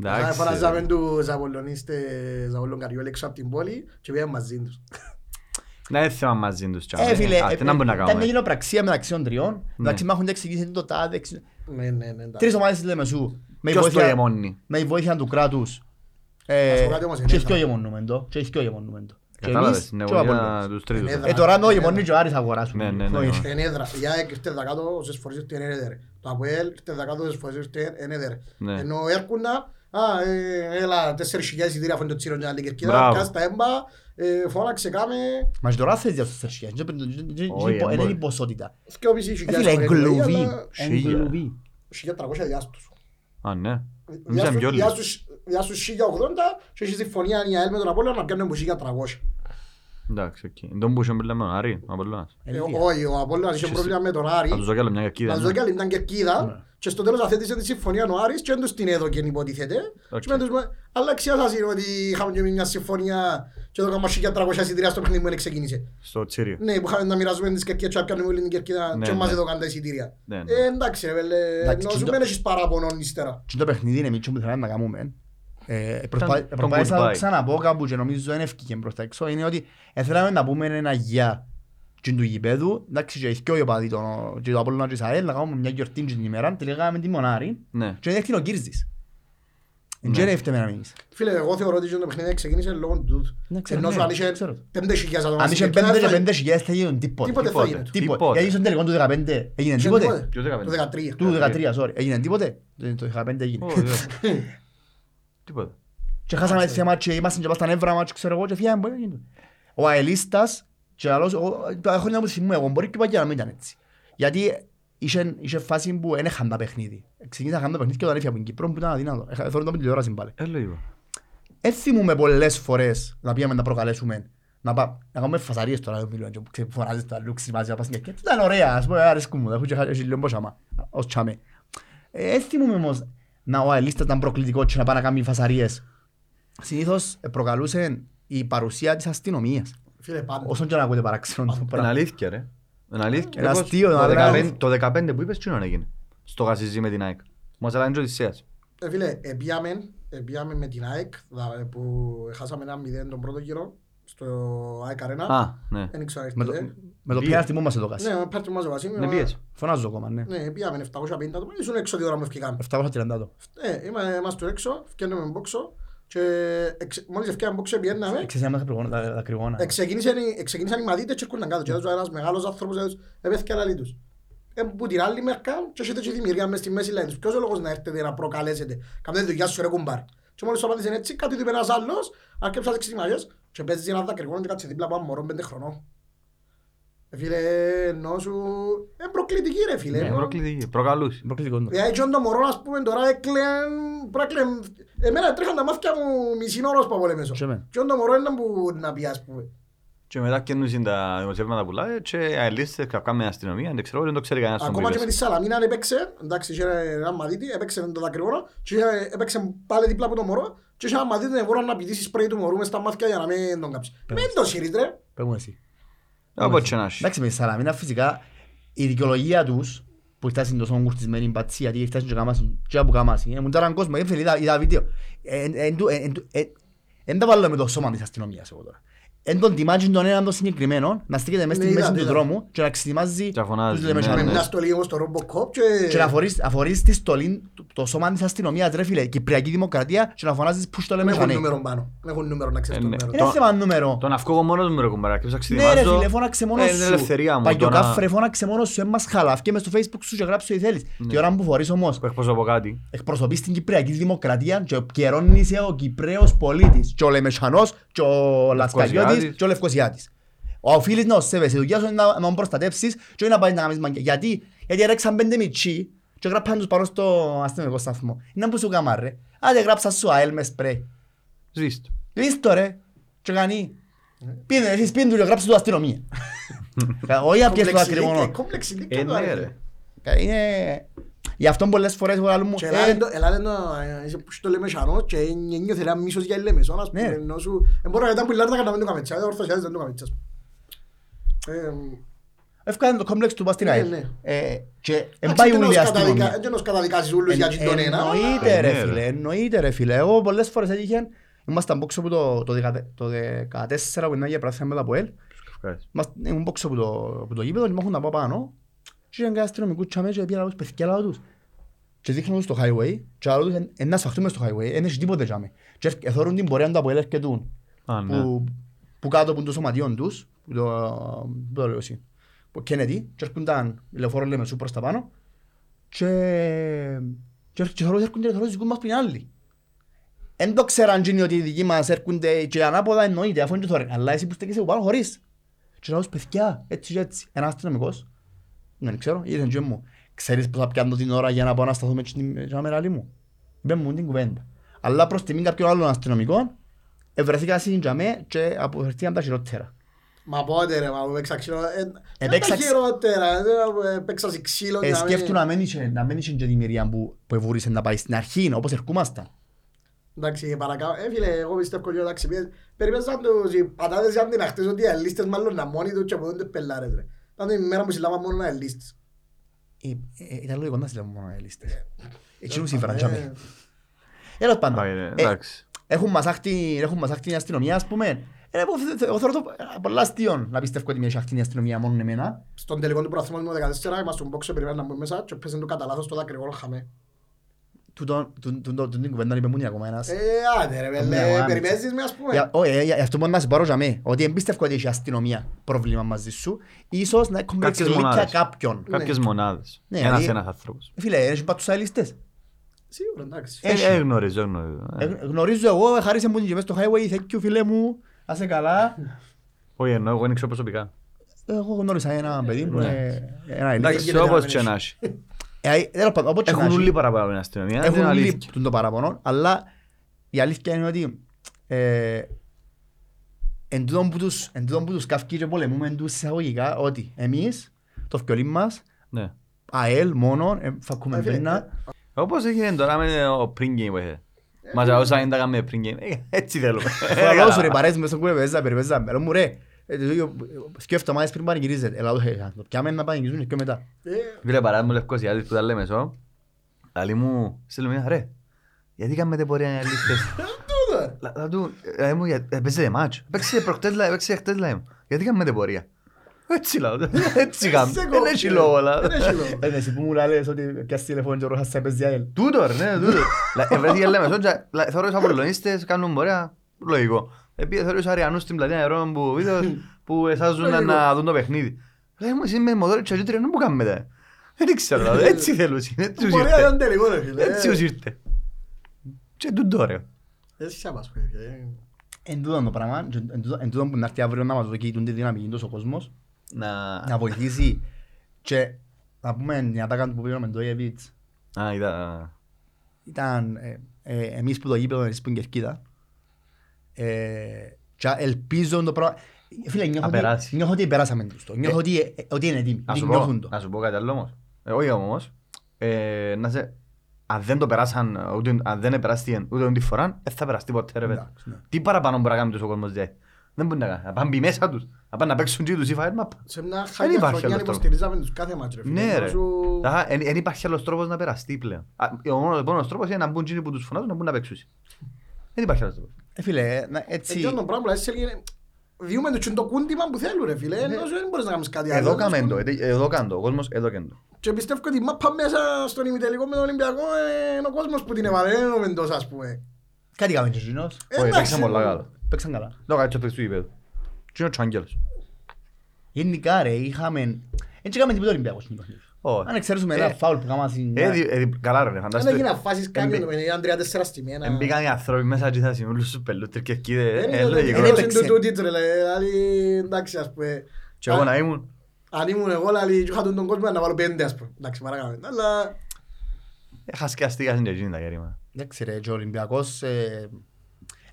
Εντάξει, Φωνάζαμε ρε. τους Απολλωνίστες, Απολλων Καριόλ έξω από την πόλη και πήγαμε μαζί τους. Να είναι θέμα μαζί τους. τσάμε. Ε, φίλε, Α, τι να μπορούμε να ήταν μια κάνουμε. κοινοπραξία μεταξύ των τριών. Εντάξει, Ναι. μ' έχουν εξηγήσει το τάδε. εξ- Ναι, ναι, ναι. εντάξει. Τρεις ομάδες της Λεμεσού. Με η Ποιος το βοήθεια- γεμώνει; με η βοήθεια του κράτους. Να Ε, σου πω κάτι όμως, Και είναι δυο έδρα. γεμονούμε το. Και δυο γεμονούμε το. Και Κατάλαβες, εμείς ναι, και ο για Απόλλωνας. τους τρίτους. Είναι Ε, τώρα το γεμονεί και ο Άρης θα αγοράσουν. Ναι, ναι, ναι, Όχι. ναι. Είναι έδρα. Η ΑΕΚ ήρθε δεκάτω, όσες φορές ήρθε είναι έδερ. Το ΑΠΟΕΛ ήρθε δεκάτω, όσες φορές ήρθε είναι έδερ. Ναι. Ενώ έρχονταν, α, ε, έλα, 4.000 εισιτήρια αφού είναι το τσίρο για την κερκίδα, Μπράβο. κάτσε τα έμπα, ε, φώναξε, κάμε, Μα και τώρα θες για τους τέσσερις χιλιάδες. Δεν- δεν- δεν- Όχι, δεν- δεν Είναι μπορεί. η ποσότητα. δυο μισή Ε, χιλιάδες Φίλε, φορές, δηλαδή, εγκλωβή. αλλά Χίλια. Εγκλωβή. 1.300 διάστους. Α, ναι. Διάστους- Μίλησαν κι όλοι. διάστους- Διάστους 1080 και έχεις συμφωνία η ΑΕΛ με τον Απόλλωνα να πιάνουν από 1.300. Εντάξει, οκ. Τον που είχε μπλε με τον Άρη, ο Απολλώνας. Ε, Ελία. Όχι, ο Απόλλωνας είχε Εσύ- πρόβλημα με τον Άρη. Να τους δω κι άλλο μια κερκίδα. Να ναι. δω κι άλλη ήταν κερκίδα και στο τέλος αθέτησε τη συμφωνία ο Άρης και δεν τους την έδωκε υποτίθεται. Οκ. Και με τους με- Αλλά εξιάσα είναι ότι είχαμε και μια συμφωνία και εδώ κάνουμε 1.300 εισιτήρια στο παιχνίδι που δεν ξεκίνησε. Στο Τσίριο. Ναι, που είχαμε να μοιραζούμε τις κερκίδες και να πιάνουμε όλη την κερκίδα Ναι, και μας ναι. έδωκαν τα εισιτήρια. Ναι, ναι. Ε, εντάξει ρε βέλε, Εντάξει, ενώ σου το- μην έχεις παράπονο ύστερα. Και το παιχνίδι είναι μίτσο που θέλαμε να κάνουμε. Ε, προσπά- Ήταν το Προσπάθησα να το goodbye. ξαναπώ κάπου και νομίζω δεν ευκήκε προς τα έξω. Είναι ότι ε, θέλαμε να πούμε ένα γεια και του γηπέδου. Εντάξει, και οι δυο οι οπαδοί των- και το Απόλλωνα και η Ισαέλ να κάνουμε μια γιορτή και την ημέρα. Τελικά κάναμε τη Μονάρη Ναι. και έρθει ο Κύρζης. Ναι. Και δεν έφταμε να εμείς. Φίλε, εγώ θεωρώ ότι το παιχνίδι ξεκίνησε λόγω του τούτου. Ναι, ξέρω, Ενώ ναι, σου αν είχε ξέρω. 5.000 άτομα Αν στην είχε κερκίδα, πέντε και θα- πέντε χιλιάδες θα γίνουν τίποτε. Τίποτε θα Τίποτε. γίνεται. Τίποτε. Τίποτε. Γιατί στον τελικό του 15 έγινε Είχε τίποτε. τίποτε. Ποιο 15? Το 13. Του 13, sorry. Έγινε τίποτε. Το το 15 έγινε. *laughs* Ω, δε. Τίποτα. Και χάσαμε έτσι μάτς και είμαστε και πας στα νεύρα μας και ξέρω εγώ και φύγαμε μπορεί να γίνει. Ο αελίστας και άλλος, εγώ- τα χρόνια που θυμούμαι εγώ μπορεί και παγιά να μην ήταν έτσι. Γιατί είχε, είχε φάση που δεν είχαν τα παιχνίδι. Ξεκίνησα να κάνουν τα παιχνίδι και όταν έφυγα από την Κύπρο που ήταν αδυνάτο. Έχα- Θέλω να πω την τηλεόραση πάλι. Ε, λέω είπα. Δεν θυμούμαι πολλές φορές να πήγαμε να προκαλέσουμε να πάμε, να κάνουμε φασαρίες τώρα, δεν μιλώ, και φωνάζεις το αλλού, ξυμάζεις, να πας και τούτα είναι ωραία, ας πούμε, αρέσκουν μου, τα έχω και χάσει λίγο πόσαμα, ως τσάμε. Ε, δεν θυμούμαι όμως να ο αελίστας ήταν προκλητικός και να πάει να κάνει φασαρίες. Συνήθως ε, προκαλούσε η παρουσία της αστυνομίας. Φίλε, πάντα. Όσον και να ακούτε παράξενο το Είναι πράγμα. αλήθεια ρε. Είναι αλήθεια. Είναι Εγώ αστείο, το να 15 Το 15 που είπες τι να έγινε. Στο Γασιζή με την ΑΕΚ. Μας έλαβε και ο Οδυσσέας. Ε, Φίλε, επίαμε, επίαμε με την ΑΕΚ δα- που χάσαμε ένα 0 τον πρώτο γύρο στο ΑΕΚ Arena. Α, ναι. Δεν ήξερα Με το, έρχεται. με το Βία. πέναλτι που μας το κάσει. Ναι, πάρτε μας ο Βασίλης. Ναι, πιες. Φωνάζω ακόμα, ναι. Ναι, πήγαμε 750 το ήσουν έξω τη ώρα μου ευκήκαμε. 730 το. Ε, είμαι- είμαστε έξω, φτιάχνουμε μπόξο και εξ- μόλις ευκήκαμε μπόξο πιέναμε. Ξέρεις να με τα τα κρυγόνα. Εξεκίνησαν οι- Εξεκίνησαν οι μαδίτες και έρχονταν κάτω και έδωσε ένας μεγάλος άνθρωπος έδωσε- έπαιθηκε αλαλή τους. Ε, που την άλλη μερικά και έχετε και δημιουργία μες στη μέση λέει τους. Ποιος ο λόγος να έρθετε να προκαλέσετε. Κάνετε τη δουλειά σου ρε κουμπάρ; Και μόλις το απάντησαν έτσι, κάτι του είπε ένας άλλος, αρκέψα τις ξυμαγιές και παίζει ένα δακρυγόνο και κάτσε δίπλα από ένα μωρό πέντε χρονών. Ε, Φίλε, ενώ σου... Ε, προκλητική ρε φίλε. Ναι, ενώ- προκλητική. Προκαλούσε. Προκλητικό το. Δηλαδή και το μωρό ας πούμε τώρα έκλαιαν, πρόκλαιαν, εμένα τρέχαν τα μάτια μου μισή ώρα που απολέμεσω. Και εμένα. Και το μωρό είναι που να πει ας πούμε. Και μετά καινούσαν τα δημοσιεύματα που λέει και οι αελίστες καυκά με αστυνομία, δεν ξέρω, δεν το ξέρει κανένας στον Ακόμα και με τη πήρες. Σαλαμίνα έπαιξε, εντάξει είχε ένα μαδίτη, έπαιξε το δακρυγόνο και είχε- έπαιξε πάλι δίπλα από το μωρό και είχε ένα μαδίτη να μπορούν να πηδήσεις σπρέι του μωρού μες στα μάτια για να μην τον κάψει. Μην το σύρεις ρε. Πες μου εσύ. Από και να έχει. Εντάξει, με τη Σαλαμίνα φυσικά η δικαιολογία τους που φτάσουν τόσο κουρτισμένοι μπατσί, γιατί φτάσουν και κάμασαν και από κάμασαν. Ε, Μου τάραν κόσμο, ε, φίλε, είδα- είδα βίντεο. Ε, εν- εν του- εν του- ε, Εν τα βάλω με το σώμα της αστυνομίας εγώ τώρα. Εν τον τιμάζει τον έναν τον συγκεκριμένο να στήκεται μέσα Ναι, στη είδα, μέση του είδα. δρόμου και να ξετοιμάζει Και να φωνάζει, τους ναι, Με λεμεσανούς. ναι. μια στολή όπως το Robocop και... Και να φορείς, να φορείς τη στολή, το- το σώμα της αστυνομίας, ρε φίλε, Κυπριακή Δημοκρατία και να φωνάζεις που στο Δεν έχουν λεμεσανέ. νούμερο πάνω. Δεν έχουν νούμερο να ξέρεις Ε, το ναι. νούμερο. Είναι θέμα νούμερο. Τον αυκό εγώ μόνος μου ρε κουμπάρα, και Ναι ρε ξετοιμάζω. φίλε, φώναξε μόνος Ε, Είναι σου. ελευθερία μου. Παγιοκάφρε, φώναξε μόνος σου, έμμας χαλάφκε μες στο facebook σου και γράψε ό,τι θέλεις. Ναι. Τη ώρα που φορείς όμως, Που εκπροσωπώ κάτι. εκπροσωπείς την Κυπριακή Δημοκρατία και επικαιρώνεις ο Κυπρέος πολίτης και ο Λεμεσανός και ο Λασκαγιώτης και ο Λευκοσιάτης. Ο οφείλεις να σέβεσαι, η δουλειά σου είναι να να τον προστατεύσεις και όχι να πάει να κάνεις μαγκιά. Γιατί, γιατί έρεξαν πέντε μητσί και γράψαν τους πάνω στο αστυνομικό σταθμό. Είναι που σου κάμα ρε. Άντε γράψα σου αέλ μες σπρέι. Ζήστο. Λύστο ρε. Και κάνει. Πίνε, εσείς πίνε του και γράψε του αστυνομία. *laughs* Ε, Όχι απ' το ακριβό. Κομπλεξιλίκια Ε, το ναι άρεσε. ρε. Είναι... Γι' αυτό πολλές φορές εγώ λέω μου... Και ε, ελάλε το- ελάλε το, ε, είσαι που στο Λεμεσανό και νιώθε ένα μίσος για Λεμεσόν, ας πούμε, Ναι. ενώ σου... Ε, μπορεί να ήταν που η Λάρτα κατά μην το καμέτσια, δεν ορθωσιάζεις δεν το καμέτσια, ας πούμε. Ε, Εύκανε το κόμπλεξ του πας στην Ναι, ΑΕΛ. ναι. Ε, Και εν εντάξει, πάει δεν ούλη η ως καταδικα- αστυνομία. δεν ως καταδικάζεις ούλους για Εν- τον ένα. Εννοείται Ε, ρε ναι, ρε. φίλε, εννοείται ρε φίλε. Εγώ πολλές φορές έτυχε, ήμασταν μπόξο που το, το, 14 το 14 που ήταν για πράσινα με τα ΠΟΕΛ. Ευχαριστώ. Είμαστε- Ήμουν μπόξο που το, που το γήπεδο και μάχουν να πάω πάνω. Και είχαν κάτι αστυνομικούς τσάμε και πήγα να τους παιδιά λάβω τους. Και δείχνουν τους στο highway και λέω τους «Εν- εν να σφαχτούμε στο highway, εν έχει τίποτε τσάμε. Και έρχ- εθώρουν την πορεία του από έρχετουν Α, ναι. που, που κάτω από το σωματιόν τους, που το, που το λέω εσύ, που Kennedy, και έρχονταν η λεωφόρο λέμε σου προς τα πάνω και και έρχ- και θωρώ έρχονται και θωρώ τους δικούς μας πριν άλλοι. Εν το ξέραν εκείνοι ότι οι δικοί μας έρχονται και ανάποδα εννοείται αφού είναι και θωρεί. Αλλά εσύ που στέκεσαι από πάνω χωρίς. Και λέω τους παιδιά, έτσι και έτσι. Ένας αστυνομικός, δεν ξέρω, ήρθε και μου. Ξέρεις πως θα πιάνω την ώρα για να πάω να σταθούμε στην κάμερα μου; Είπε μου την κουβέντα. Αλλά προς τιμήν κάποιων άλλων αστυνομικών ευρεθήκα στην τζαμέ και αποφερθήκαν τα χειρότερα. Μα πότε ρε, μα που παίξα ξύλο, ε, δεν Έπαιξα τα ξ- χειρότερα, δεν, ε, παίξα σε ξύλο. Ε, για να μην- σκέφτου να μην είχε να μην είχε και τη μοιρία που, που εβούρισε να πάεις στην αρχή, όπως ερχόμασταν. Εντάξει, παρακάτω. Ε, φίλε, εγώ πιστεύω ότι εντάξει, πιέ- περιπέζαν τους οι πατάτες για την αχτές ότι οι αλίστες μάλλον να μόνοι τους και από τότε πελάρες ρε. Ήταν η μέρα που συλλάβαν μόνο αλίστες. Ε, ε, Ήταν λογικό να συλλάβουν μόνο οι λίστες. Εκείνους Ε, ήφεραν ε, τζαμέ. Τέλος πάντων, Πάει, ρε, ε, Εντάξει. έχουν μασάχτη έχουν μασάχτη η αστυνομία, ας πούμε. Ε, εγώ θε- θε- Εγώ θεωρώ το ε, πολλά αστείο να πιστεύω ότι μια σαχτή η αστυνομία μόνο εμένα. Στον τελικό του προαθλήματος του 14 είμαστε στον μπόξο περιμέναν να μπουν μέσα και πέσαν το κατά λάθος το δακρυγόνο χαμέ. Τούτο- τούν- τούν- τούν- Την κουβέντα είπε μου ακόμα ένας. Ε, άντε ρε Μια βέλε, γουάμιτσα. περιπέζεις μες ας πούμε. Για- όχι, ε, για αυτό μόνο να σε πάρω για μέ, ότι εμπίστευκο ότι έχεις η αστυνομία πρόβλημα μαζί σου, ίσως να έχουν Κάποιες εξελίξια μονάδες. κάποιον. Κάποιες μονάδες. Ναι, Ένας δηλαδή- ένας άνθρωπος. Ε, Φίλε, έχεις πάει τους αελίστες. Σίγουρα, εντάξει. Έχει. Ε, ε, γνωρίζω, γνωρίζω. Ε, Ε, Γνωρίζω εγώ, ε, χάρισε μου την και μες στο highway, thank you φίλε μου, να είσαι καλά. *laughs* Όχι, εννοώ, εγώ δεν ξέρω προσωπικά. Εγώ γνώρισα ένα παιδί που Ναι. είναι ένα Εντάξει, αελίστας. γίνεται να όπως μην και έχει. να *laughs* έχει. Ε, τέλος πάντων, όπως και να Έχουν έχει, όλοι παραπάνω από την αστυνομία, είναι Έχουν αλήθεια. λείπει το παραπονό, αλλά η αλήθεια είναι ότι ε, εν τούτον που τους, εν τούτον που τους καυκεί και πολεμούμε τους εισαγωγικά ότι εμείς, το φκιολί μας, Ναι. ΑΕΛ μόνο, ε, θα ακούμε Ε, φίλε, πένα. Όπως έγινε τώρα με το pre-game που είχε. Μας όσα δεν τα κάνουμε pre-game. Ε, Έτσι θέλουμε. Θα λέω σου ρε παρέσεις μέσα στον κουβέζα, περιπέζα. Λέω μου ρε, ε, το ίδιο, σκέφτομαι εβδομάδες πριν πανηγυρίζετε. Έλα το «Ε, το πιάμε να πανηγυρίζουν και μετά. Ε, Φίλε παράδειγμα Λευκοσιάτης που τα λέμε σω. Λαλή μου, στέλνω μια ρε. Γιατί κάνετε πορεία για λίστες. τούτο. Λα- λα του, ε, μου, για- ε, παίζετε μάτς. Παίξε προχτές λα- παίξε χτες λα μου. Γιατί κάνετε πορεία. Έτσι λαό, έτσι κάνουμε. Σε Δεν κόψε. έχει λόγο λα. Δεν έχει λόγο. Ε, εσύ που μου λες ότι πιάσεις τηλεφώνο και ρόχας σε παίζει ΑΕΛ. Τούτο ρε, ναι, τούτο. Λα- ε, βρέθηκε λέμε σω, και, λα- θεωρώ τους απολωνίστες κάνουν πορεία. Λογικό. Επειδή θεωρώ τους αριανούς στην πλατεία νερών που βίντεος *laughs* που εσάζουν να- να δουν το παιχνίδι. Λέει μου εσύ με μοδόρι και αγίτρια να μου κάνετε. Δεν ξέρω, λα, *laughs* έτσι θέλουν, έτσι τους Πορεία ήρθε. ήταν τελικό ρε φίλε. Έτσι τους ήρθε. Και τούτο ρε. Έτσι θα μας πει. ε. Εν τούτον το πράγμα, και εν τούτον- εν τούτον που να έρθει αύριο να μας δώσει τη δυναμική τόσο ο κόσμος, Να... να βοηθήσει και να πούμε την ατάκα του που πήραμε το Ιεβίτς. Α, είδα. Ήταν ε, ε, εμείς που το γήπεδο, εσείς που είναι κερκίδα. Ε, και ελπίζω το πράγμα... Φίλε, νιώθω Να ότι, περάσει. νιώθω ότι περάσαμε τους το. Νιώθω ότι, ε, ότι είναι έτοιμοι. Να ότι σου πω, νιώθουν το. να σου πω κάτι άλλο όμως. Ε, όχι όμως. Ε, να σε... Αν δεν το περάσαν, ούτε, αν δεν επεράστηκε ούτε τη φορά, δεν θα περαστεί ποτέ ρε παιδί. Εντάξει, ναι. Τι παραπάνω μπορεί να κάνει τόσο ο κόσμος δε. Δεν μπορεί να κάνει. Να πάνε μπει μέσα τους. Να πάνε να παίξουν και τους η Fire Map. Σε μια χάλια υπάρχει χρονιά άλλος τρόπος. υποστηρίζαμε τους κάθε μάτς ρε φίλε. Ναι Ενώ ρε. σου- Δεν υπάρχει άλλος τρόπος να περαστεί πλέον. Α, Ο μόνος, ο μόνος τρόπος είναι να μπουν εκείνοι που τους φωνάζουν να μπουν να παίξουν. Δεν υπάρχει άλλος τρόπος. Ε, φίλε, να- έτσι... Έτσι το πράγμα, δηλαδή, σε έλεγε, διούμε το το κούντιμα που θέλουν ρε φίλε, ενώ σου δεν μπορείς να κάνεις κάτι Ναι. Εδώ άλλο. κάμε το, ε, εδώ κάνω το, ο κόσμος εδώ κάνει το. Και πιστεύω ότι η μάπα μέσα στον ημιτελικό με τον Ολυμπιακό ε, είναι ο κόσμος που την έβαλε, δεν είναι ο Μεντός ας πούμε. Κάτι κάνουμε και εκείνος. Ε, Όχι, εντάξει, παίξαν πολλά ε, καλά. Παίξαν καλά. Το κάτι στο παίξι του γηπέδου. Τι είναι ο Τσάγγελος. Γενικά ρε, είχαμε... Έτσι είχαμε τίποτα Ολυμπιακός στην παιχνίδι. Όχι. Αν εξαιρέσουμε Ε, ένα φάουλ που κάναμε στην... Ε, δι- ε, δι- Καλά ρε, Δεν φαντάστε. έγιναν φάσεις κάποιον, Εμπι- το παιχνίδι, ήταν τρία-τέσσερα στιμένα. Εμπήκαν οι άνθρωποι μέσα και θα συμβούλουν στους πελούτρες και κοίδε. Δεν Ε, είναι λογικό. δεν ότι έπαιξε. είναι τούτιτς ρε, δηλαδή, εντάξει ας πούμε. Και εγώ να ήμουν. Αν ήμουν εγώ, δηλαδή, και είχα τον κόσμο να βάλω πέντε ας πούμε. Εντάξει, παρακάμε. Αλλά Έχα σκιαστήκα στην εκείνη τα γέρημα. Εντάξει ρε, και ο Ολυμπιακός... ε,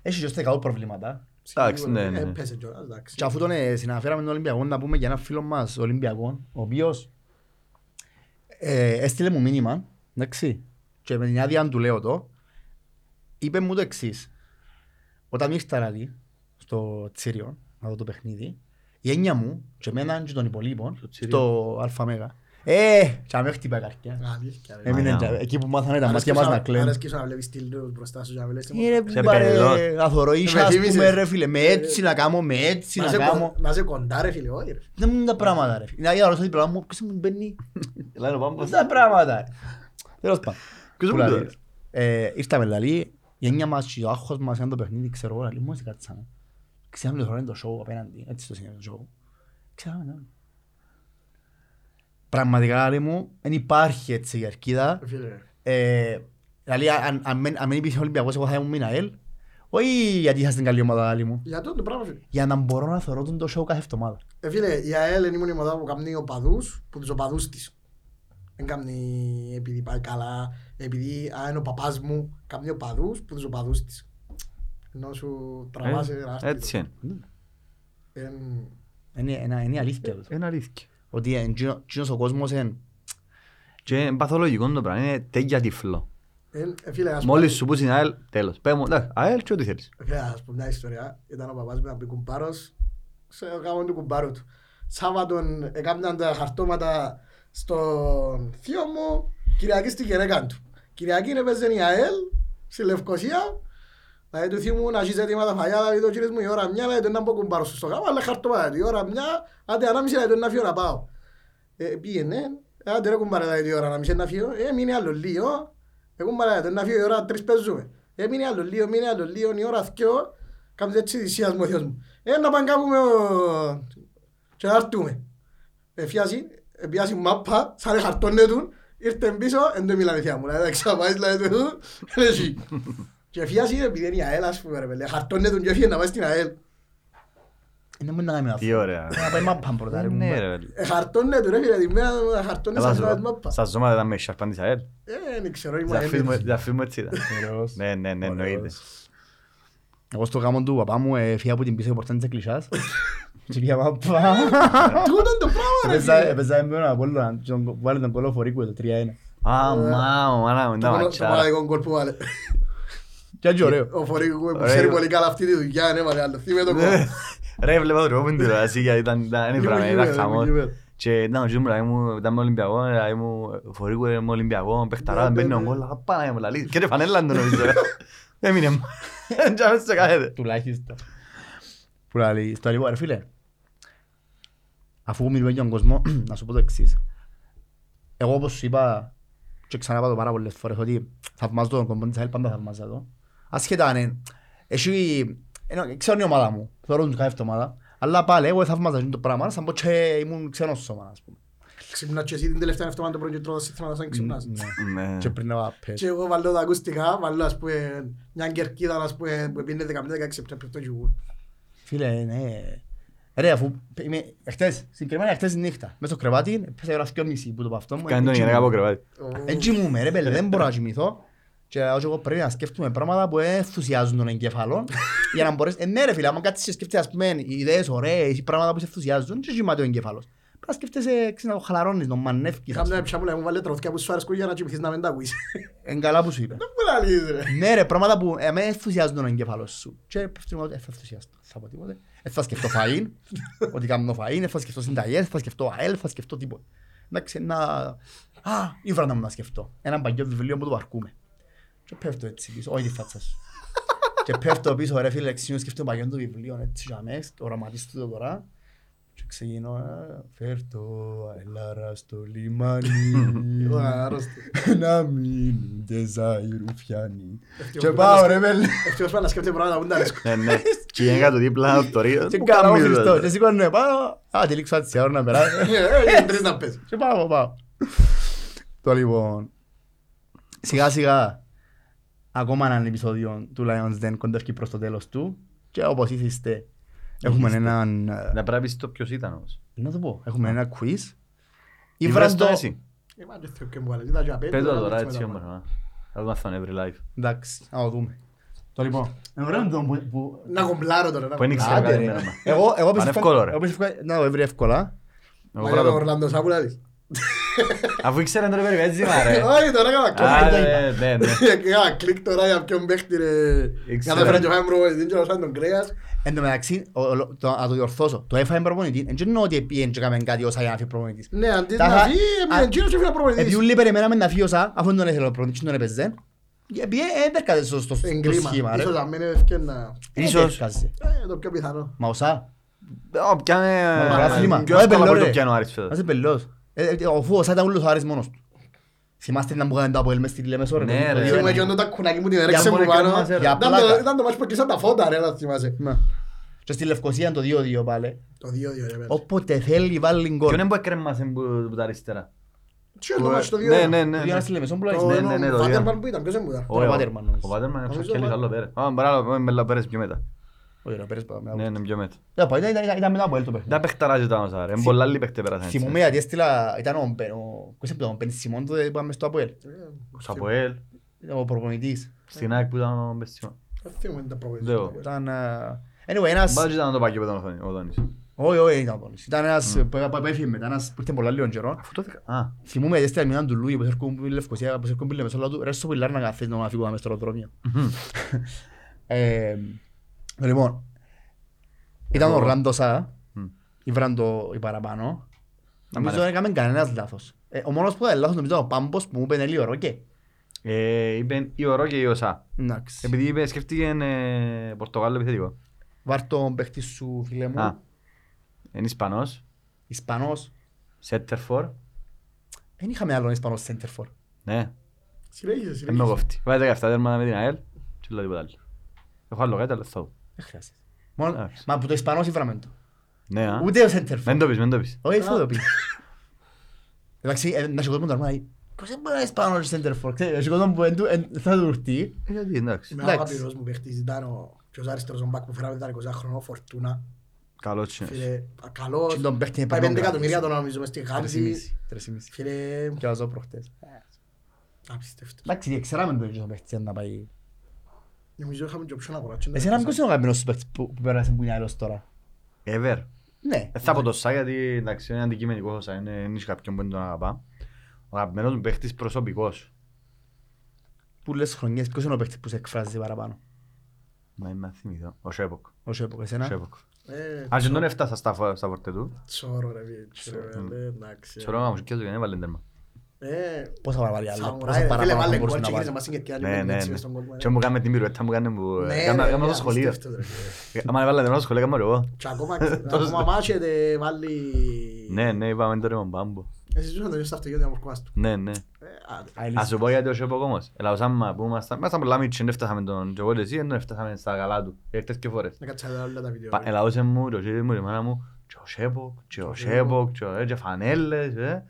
Έχει και στεκαού προβλήματα. Εντάξει, σίγουρα, ναι, ναι. ε, έπαιζε κιόλας, εντάξει. Και αφού τον ε, συναφέραμε τον Ολυμπιακό, να πούμε για ένα φίλο μας, Ολυμπιακό, ο οποίος ε, έστειλε μου μήνυμα, εντάξει, και με την άδεια του λέω το, είπε μου το εξής. Όταν ήρθα δηλαδή, στο Τσίριο, να δω το παιχνίδι, η έννοια μου και εμένα και των υπολείπων, Στο Τσίριο. στο Αλφαμέγα, ε, και με χτύπα η καρκιά. Αλήθεια, ρε. Έμεινε Μανιά. και- εκεί που μάθανε τα Αρέσκει μάτια μας σου να να- κλαίνουν. αρέσκει σου να βλέπεις τίλους μπροστά σου και να βλέπεις τι Είναι μόνο. Σε μπαρε, περαιτέρω. αθωροίσια, Με ας θύμισες. πούμε ρε φίλε, με έτσι να κάνω, με έτσι Να να σε κον- κάνω. Να σε κοντά ρε φίλε, όχι ρε. Δεν μου είναι τα πράγματα ρε φίλε. Να είδα ρωτώ την πράγμα μου, ποιος μου μπαίνει; Λένε πάμε πως. τα πράγματα ρε. Τέλος πάντων. Ποιος Που μου το λέει, λέει. ε, Ήρθαμε λαλή, η έννοια μας και ο άγχος μας ήταν το παιχνίδι, ξέρω εγώ, λαλή, μόλις κάτσαμε. Ξέραμε το χρόνο είναι το show απέναντι, έτσι το συνέβη το show. Ξέραμε, ναι. Πραγματικά λαλή μου, δεν υπάρχει έτσι η αρκίδα. Φίλε, Ε, Δηλαδή, αν- αν μεν- αν μην υπήρχε ο Ολυμπιακός, εγώ θα ήμουν Μιναέλ. Όχι γιατί είχα στην καλή ομάδα, λαλή μου. για αυτό το πράγμα φίλε. Για να μπορώ να θεωρώ τον το show κάθε εβδομάδα. Ε, φίλε, η ΑΕΛ είναι η μόνη ομάδα που κάνει οπαδούς, που τους οπαδούς της. Δεν κάνει επειδή πάει καλά, επειδή α, είναι ο παπάς μου, κάνει οπαδούς που τους οπαδούς της. Ενώ σου τραβάς Ε, ένα άστιο. Έτσι είναι. Εν- Είναι, είναι, είναι αλήθεια. τούτο. Είναι αλήθεια. Ότι εν- τζίνο- τζίνος ο κόσμος είναι Και είναι παθολογικό το πράγμα. Είναι τέτοια τυφλό. εν- ε, Φίλε, ας πούμε- Μόλις σου πούσει ΑΕΛ, τέλος. Πες μου, εντάξει, ΑΕΛ και ό,τι θέλεις. Φίλε, ας πω μια ιστορία. Ήταν ο παπάς μου να πει κουμπάρος σε γάμο του κουμπάρου του. Σάββατον έκαναν τα χαρτώματα στον θείο μου, Κυριακή στη γυναίκα του. Κυριακή έπαιζε η ΑΕΛ στη Λευκοσία. Δηλαδή του θείου μου να ζεις έτοιμα τα φαγιά, δηλαδή το κύριος μου η ώρα μια, λέει τον να πω κουμπάρος σου στο γάμο, αλλά χαρτώματα. Η ώρα μια, άντε ανάμιση λέει τον να φύγω να πάω. Ε, πήγαινε, ε, άντε ρε κουμπάρε δηλαδή η ώρα ανάμιση να φύγω, ε, μείνει άλλο λίγο. Εγώ μπαρά, τον να φύγω η ώρα τρεις παίζουμε. Ε, μείνει άλλο λίγο, μείνει άλλο λίγο, η ώρα δυο, κάνεις έτσι θυσίας μου ο Θεός μου. Ε, να πάνε κάπου με ο... και να έρθουμε. Ε, φιάσει, ε, πιάσει μάπα, σαν χαρτώνε του, ήρθε πίσω, εν το μιλάμε θεία μου, δηλαδή ξαπάεις δηλαδή του, είναι εσύ. Και φιάσει επειδή είναι η ΑΕΛ, ας πούμε ρε παιδί, χαρτώνε του και έφυγε να πάει στην ΑΕΛ. Είναι μόνο να κάνει αυτό. Τι ωραία. Να πάει μάπα πρώτα ρε. Ναι κουμπάρε. ρε. παιδί. Ε, χαρτώνε του ρε φίλε, τη μέρα να χαρτώνε Καλά σαν σου να πω. μάπα. Στα ζώματα ήταν με σαρπάν της ΑΕΛ. Ε, δεν ξέρω, ήμουν Διαφήμου- ένεργος. Διαφήμου έτσι ήταν. Ωραίος. Ναι, ναι, ναι, εννοείται. Ωραίος. Εγώ στο γάμο του παπά μου έφυγα από την πίσω πόρτα της εκκλησιάς. *laughs* Και πήγα παπά. Τούτο το πράγμα ρε Έπαιζα- φίλε. Έπαιζα με τον Απόλλωνα, και τον- βάλε τον κόλλο φορίκου το 3-1. Α, μα, μάνα μου, Το τα μόνο- Το ματσάρα. μοναδικό γκολ που βάλε. Και έτσι ωραίο. Ο Φορίκου που Ωραίο. ξέρει πολύ καλά αυτή τη δουλειά, ναι, μαλε, άλλο. Θύμε το γκολ. Ναι. Ρε, βλέπω το τρόπο την τηλεόραση γιατί ήταν ήταν Ήμουν πράγμα, γήπεδο, ήταν ήμουν χαμός. γήπεδο. Και ήταν ο Τζίμου, δηλαδή μου, ήταν με Ολυμπιακό, δηλαδή μου, φορίκου είμαι Ολυμπιακό, παιχταρά, Ναι, μπαίνει ναι, ο ναι. γκολ, απάνα μου λαλεί. Και ρε φανέλα του νομίζω. *laughs* Έμεινε μου. Δεν τζάμε σε κάθεται. Τουλάχιστον. Που λέει, στο λοιπόν, ρε φίλε, αφού μιλούμε για τον κόσμος, *clears throat* να σου πω το εξής. Εγώ όπως σου είπα και ξανά είπα το πάρα πολλές φορές ότι θαυμάζω τον κομπό της ΑΕΛ, πάντα θαυμάζω το. Ασχετά αν είναι, έχει, ενώ, ξέρω είναι η ομάδα μου, θεωρώ τους κάθε εβδομάδα, αλλά πάλι εγώ θαυμάζω αυτό το πράγμα, σαν πω και ήμουν ξένος σώμα, ας πούμε. Ξυπνάς και εσύ την τελευταία εβδομάδα το πρωί και τρώω τα σύστηματα σαν ξυπνάς. Ναι. Ναι. Και πριν να πες. Και εγώ βάλω τα ακουστικά, βάλω ας πούμε μια κερκίδα ας πούμε που πήγαινε 15-16 λεπτά πριν το γιου. Φίλε, ναι. Ρε, αφού είμαι εχθές, συγκεκριμένα εχθές τη νύχτα, μέσα στο κρεβάτι, πέσα η ώρα δυο μισή που το παυτό μου. Κάνει τον έτσι γυναίκα μου. από κρεβάτι. Έτσι μου με ρε πέλε, δεν μπορώ να κοιμηθώ. Και λέω εγώ πρέπει να σκέφτομαι πράγματα που ενθουσιάζουν τον εγκέφαλο *laughs* για να μπορείς... Ε, ναι ρε φίλε, άμα κάτσεις και σκέφτεσαι ας πούμε ιδέες ωραίες ή πράγματα που σε ενθουσιάζουν και κοιμάται ο εγκέφαλος. Πρέπει να σκέφτεσαι, ξέρεις, να το χαλαρώνεις, να μανεύκεις. ας Κάμια πούμε. πια μου λέει μου βάλε τραγουδιά που σου αρέσκουν για να κοιμηθείς να μην τα ακούεις. Εν καλά που σου είπε. Δεν *laughs* μου λαλείς ρε. Ναι ρε, πράγματα που εμέ ενθουσιάζουν τον εγκέφαλο σου. Και πέφτει μου ότι «Ε, θα ενθουσιαστώ, θα πω τίποτε. Ε, θα σκεφτώ φαΐν, *laughs* ότι κάνω φαΐν, ε, θα σκεφτώ συνταγές, θα σκεφτώ ΑΕΛ, θα σκεφτώ τίποτε. Εντάξει, να... Α, ήβρα να μου να σκεφτώ. Έναν παγιό βιβλίο που το παρκούμε. Και πέφτω έτσι πίσω, όχι τη φάτσα σου. Και πέφτω πίσω, ρε φίλε, εξήνω σκεφτώ παγιό του βιβλίο, έτσι για μες, το οραματίστο το τώρα. Και ξεκινώ, «Α, φέρ' το αελάρα στο λιμάνι. *laughs* Εγώ άρρωστο. να μείνουν σαν οι ρουφιάνοι. Ευτυχώς Και που πάω να ρε μέλη. Ευτυχώς πρέπει να σκέφτεται πράγματα που δεν τα αρέσκουν. Ναι, ναι. Και η γυναίκα του δίπλα το ρίο. Και Πού καλά ο κάνει Χριστός. τώρα. Και σηκώνω πάνω. Α, τελείξω έτσι ώρα να περάσει. *laughs* Ε, ε, τρεις να πες. Και πάω, πάω. Το λοιπόν. Σιγά σιγά. Ακόμα έναν επεισόδιο του Lions Den κοντεύει προς το τέλος του. Και όπως ήθιστε. Έχουμε έναν... ε, Να πρέπει να πεις το ποιος ήταν όμως. Να το πω. Έχουμε ένα quiz. Ή Ήβρες βραν το το... εσύ. Ε, μα δεν θέλω και μου βάλε. Ήταν και απέντε, Πες το ήταν τώρα έτσι έτσι μετά. όμως. α. Θα το μάθω every live. Εντάξει, να το δούμε. Το λοιπόν. Ευρέν τον που- που... Να κομπλάρω τώρα. να Που είναι κομπλάρω. ξέρω Άντε, κάτι ρε. μένα. Εγώ, εγώ Πάνε πιστεύω- εύκολο, ρε. εγώ πιστεύω- Να το βρει εύκολα. Εγώ Μα βρω για το- τον Ορλάντο Σάπουλαδης. Αφού ήξερε τώρα περιπέτει μα ρε. Όχι, τώρα έκανα κλικ. Α, το ναι, ναι, ναι. *laughs* Έκανα κλικ τώρα για ποιον παίχτη ρε. Ήξερα. Για να φέρω και φάμε προβολητή και να φάμε τον κρέας. Εν τω μεταξύ, ο- ο- το- να το διορθώσω. Το έφαγε προπονητή. Δεν εννοώ ότι πήγαινε και έκαμε κάτι όσα για να φύγει προπονητής. Ναι, αντί Τα να χα- φύγει, Α, έπαιρνε εκείνος και φύγει Επειδή προβολητής. όλοι περιμέναμε να φύγει όσα, αφού δεν τον ήθελε ο προπονητής και τον έπαιζε. Επειδή δεν έρχεται στο στο- στο Εγκρίμα. σχήμα, ρε. Ίσως αν μην ευκαιρνα. Δεν Ίσως. έρχεσαι. Ε, το πιο πιθανό. Μα όσα. Ω, πιάνε... Μα, άθλημα. Πιο Μα, εύκολα έπαιρνε, από το ρε. πιάνο Άρης φέτος. Ας είσαι πελός. Ε, ε, Αφού όσα ήταν όλος ο Άρης μόνος του. Θυμάστε να μου κάνουν το Αποέλ μες στη Λέμεσο, ρε. Ναι, το- το ρε. δύο Θυμούμαι ένα. και όντω τα κουνάκι μου την Για έρεξε μόνο μου πάνω. κρέμασε, ρε. Για Ήταν το- πλάκα. Ήταν το μάτς που κλείσαν τα φώτα ρε, να θυμάσαι. Ναι. Και στη Λευκοσία το 2-2 πάλι. Το 2-2 ρε πέρα. Όποτε θέλει βάλει γκολ. Ποιον έμπο έκρεμασε που που τα αριστερά; Τι είναι το μάτς το 2-2. Ναι, ναι, ναι. Το 2-1 στη Λεμεσό που λέει. Το- Ναι, ναι, ναι, το Βάτερμαν δύο. που ήταν, ποιος έμπουνε. Όχι, ο ο- Βάτερμαν, νομίζω. Ο Βάτερμαν Νομίζω έξω ο άλλο πέρα. Α, μπράβο, με Λαπέρες πιο μετά. Όχι, ρε, πέρες πάμε, Ναι, μετά. ναι, πιο μετά. Ε, πάει, ήταν- ήταν- Ήταν μετά από Αποέλ το παιχνίδι. Τα παιχταράς ήταν ο Σάρε. Είναι πολλά άλλοι παίχτες πέρασαν έτσι. Θυμούμαι γιατί έστειλα, ήταν ο Μπεν- ο- ποιος ήταν ο Μπεν Σιμών τότε που είπαμε στο Αποέλ. Ο Σαποέλ, Ήταν ο προπονητής. στην ΑΕΚ που ήταν ο Μπεσσιμό. Δεν θυμούμαι τα προβολητές. Λέω. Ήταν, ε, anyway, ένας, Μπάτζι ήταν το πάκι που ήταν ο Θόνης- ο Θόνης. όχι, όχι, ήταν ο Πόνης. Ήταν ένας που που έφυγε μετά, ένας που ήρθε πολλά λίγο καιρό. Αφού τότε... Α, Θυμούμαι γιατί έστειλα μια του Λούι που έρχομαι που είναι Λευκοσία, που έρχομαι που λέμε στο λαό του, ρε στο πιλάρ να καθείς να φύγουμε μες στο αεροδρόμιο. Μμμ. Ε, Λοιπόν, ήταν ο Εγώ- Ράντο Σα, Μμ. ήβραν το η παραπάνω. Νομίζω μ' δεν έκαμε κανένας λάθος. Ε, Ο μόνος που ήταν λάθος νομίζω ήταν ο Πάμπος που μου είπε Ελίο Ρόκε. Ε, είπε η Ορό και η Οσά. Εντάξει. Επειδή είπε, σκέφτηκε ε, Πορτογάλο επιθετικό. Βάρ' τον παίχτη σου φίλε Α, μου, είναι Ισπανός, Ισπανός. Σέτερφορ. Δεν είχαμε άλλον Ισπανός center for. Ναι, Συνέχισε, δεν με συνέχισε. κόφτει. Βάζει 17 τέρματα με την ΑΕΛ και λέω τίποτα άλλο. Έχω άλλο κάτι, αλλά θα πω. Δεν χρειάζεται. Μόνο- Εντάξει. Μα που το Ισπανός ήβραμε το. Ναι, α. Ούτε ο center for. Μην το πεις, μην το πεις. Όχι, θα το πεις. Εντάξει, ε, να σου κόσμο το αρμάδι. Πώς δεν μπορεί να είναι Ισπανός center for. Ξέρεις, έχει κόσμο που εν του- εν- θα του ήρθει. Ε, Γιατί, εντάξει. Με Εντάξει. αγαπητός μου παίχτης ήταν ο ποιος αριστερός ο μπακ που φέραμε ήταν 20 χρονών, Φορτούνα. Καλός είναι. Φίλε, καλός. Και τον παίχτη είναι Πάει πέντε 5 εκατομμύρια εκατομμύρια. τον νομίζω μες στη Τρεις Γάνση. ημίση, τρεις ημίση. Φίλε, Και βάζω προχτές. απίστευτο. Εντάξει, ξέραμε το ίδιο παίχτη να πάει. Νομίζω είχαμε και όποιον αγορά. και δεν Εσένα ποιος έφτασα. είναι ο αγαπημένος σου παίκτης που που πέρασε που είναι άλλος τώρα. Ever. Ναι. Ε, θα πω το Σά γιατί εντάξει είναι αντικειμενικό το Σά, είναι δεν έχει κάποιον που δεν τον αγαπά. Ο αγαπημένος μου παίχτης προσωπικός. Που λες χρονιές, ποιος είναι ο παίκτης που σε εκφράζει παραπάνω; Μα είμαι να θυμηθώ. Ο Σέποκ. Ο Σέποκ, Ο εσένα. Σέποκ. Ε, Αν και τον έφτασα στα φο- στα φορτέ του. Τσόρο ρε βίτσι, ρε, ε, εντάξει. Ξέρω να μου σκέφτομαι και δεν έβαλε τέρμα. Ε, Πόσα παραπάνω άλλο, Σαμουράι, πόσα ρε, φίλε, παραπάνω βάλε θα γκολ μπορούσε και να γύρισε βάλει. μας συγκεκριά, Ναι, λίγο ναι, έτσι ναι. μες στον κόσμο, Και μου κάμε την πυρουέτα μου κάνε που... Ναι, Κάμα ρε, κάμα στο ε, σχολείο. απίστευτο, ρε. Άμα έβαλε τέρμα στο σχολείο κάμα εγώ. Και *laughs* ακόμα ακόμα μάχεται βάλει... Ναι, ναι, είπαμε το ρεύμα μπάμπο. Εσύ ζούσαν το στο αυτοκίνητο να μου του. Ναι, ναι. Ε, άντε. Άιλις. Ας σου πω γιατί ο Σέποκ όμως. Ελαούσαμε που ήμασταν, ήμασταν πολλά μίτσι, δεν έφτασαμε τον και εγώ και εσύ, δεν έφτασαμε στα καλά του. Ήρθες και φορές. Να κάτσα όλα τα βίντεο. Πα- Ελαούσε μου, το σύλλη μου, η μάνα μου, και ο Σέποκ, και ο Σέποκ, και ο- ε, και φανέλες, ε. Ένα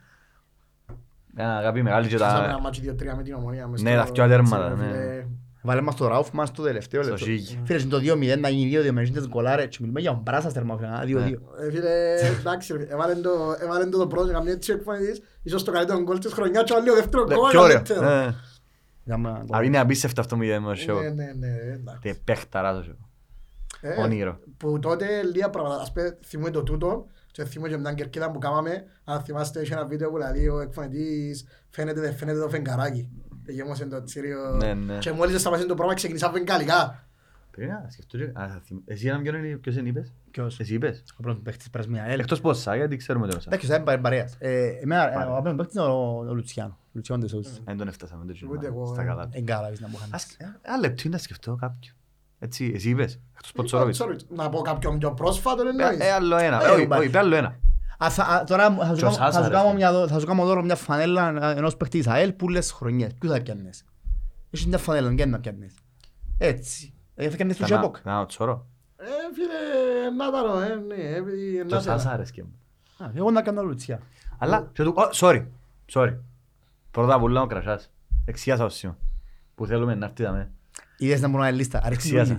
αγάπη μεγάλη και Χάσαμε ένα τα... μάτσι 2-3 με την ομονία μες Ναι, στο- τα δυο τέρματα, έτσι, ρε, ναι. φίλε. Βάλε μας το Ραούφ μας στο τελευταίο Στο λεπτό. Σίγη. Φίλε, είναι το 2-0 να γίνει 2-2 με τις γκολάρες και μιλούμε για τον Μπράσας τερμά, φίλε, ένα 2-2. Ε, φίλε, εντάξει, ρε, έβαλεν το- έβαλεν το το πρώτο, καμία έτσι εκφωνητής, ίσως το καλύτερο γκολ της χρονιάς και ο άλλο δεύτερο Ναι, ακόμα Πιο ωραίο. καλύτερο. Ε. Είδαμε ένα γκολ. Α, Είναι απίστευτο αυτό που είδαμε με ο Ναι, Σέποκ. ναι, ναι, εντάξει. Τι παίχταρας ο Σέποκ. Ε, Όνειρο. Που τότε λίγα πράγματα, ας πούμε, θυμούμαι το τούτο και θυμούμαι και με την κερκίδα που κάναμε, αν θυμάστε είχε ένα βίντεο που λέει ο εκφωνητής φαίνεται δεν φαίνεται το φεγγαράκι. Γέμωσε το τσίριο Ναι, ναι. και μόλις σταμάτησε το πράγμα ξεκινήσαμε βεγγαλικά. Πρέπει να σκεφτώ και- α, θα θυμ- Εσύ έναν ποιον είναι- ποιος είναι είπες; Ποιος; Εσύ είπες. Ο πρώτος παίκτης πέρασε μια ΕΛ. Εκτός πως Σά, γιατί ξέρουμε ότι ο Σά. Εντάξει, θα είναι παρέας. Ε, εμένα, ε, Πάρε. ο αγαπημένος παίκτης είναι ο ο Λουτσιάνο. Λουτσιάνο Ντεσούς. Δεν τον έφτασαμε το Ούτε κοινό, εγώ, στα ε. καλά του. Εν κάλαβες να μου Ας- χάνεις. ε, Ένα λεπτό είναι να σκεφτώ κάποιον. Έτσι, εσύ είπες. Εκτός Ποτσόροβιτς. Ποτσόροβιτς. Να πω κάποιον πιο πρόσφατο Ε, εννοείς. ε, άλλο ένα. Ε, Όχι, υπάρχει. όχι, είπε άλλο ένα. Α, θα- α, Τώρα θα σου Και ο κάνω- Σάσα, θα σου ρε, κάνω φίλε. μια δω- θα σου κάνω δώρο μια φανέλα ενός παίκτη της ΑΕΛ που λες χρονιές. Ποιος θα πιάνεις; Έχεις μια φανέλα και να πιάνεις; Έτσι. Ε, θα πιάνεις του Κανά- Σέποκ. κανένα Τσόρο. Ε, φίλε, να τα ρω, ε, ναι, επειδή Και να ο σε- Σάσα αρέσκει μου. Α, Εγώ να κάνω Λουτσιά. Αλλά, και του- Ω, sorry, sorry. Πρώτα απ' όλα ο Κρασάς. Εξιάσα ο Σιώ. Που θέλουμε να έρθει δαμέ. Είδες να μπορούμε να λίστα. Αρέσκει Εξιάσα.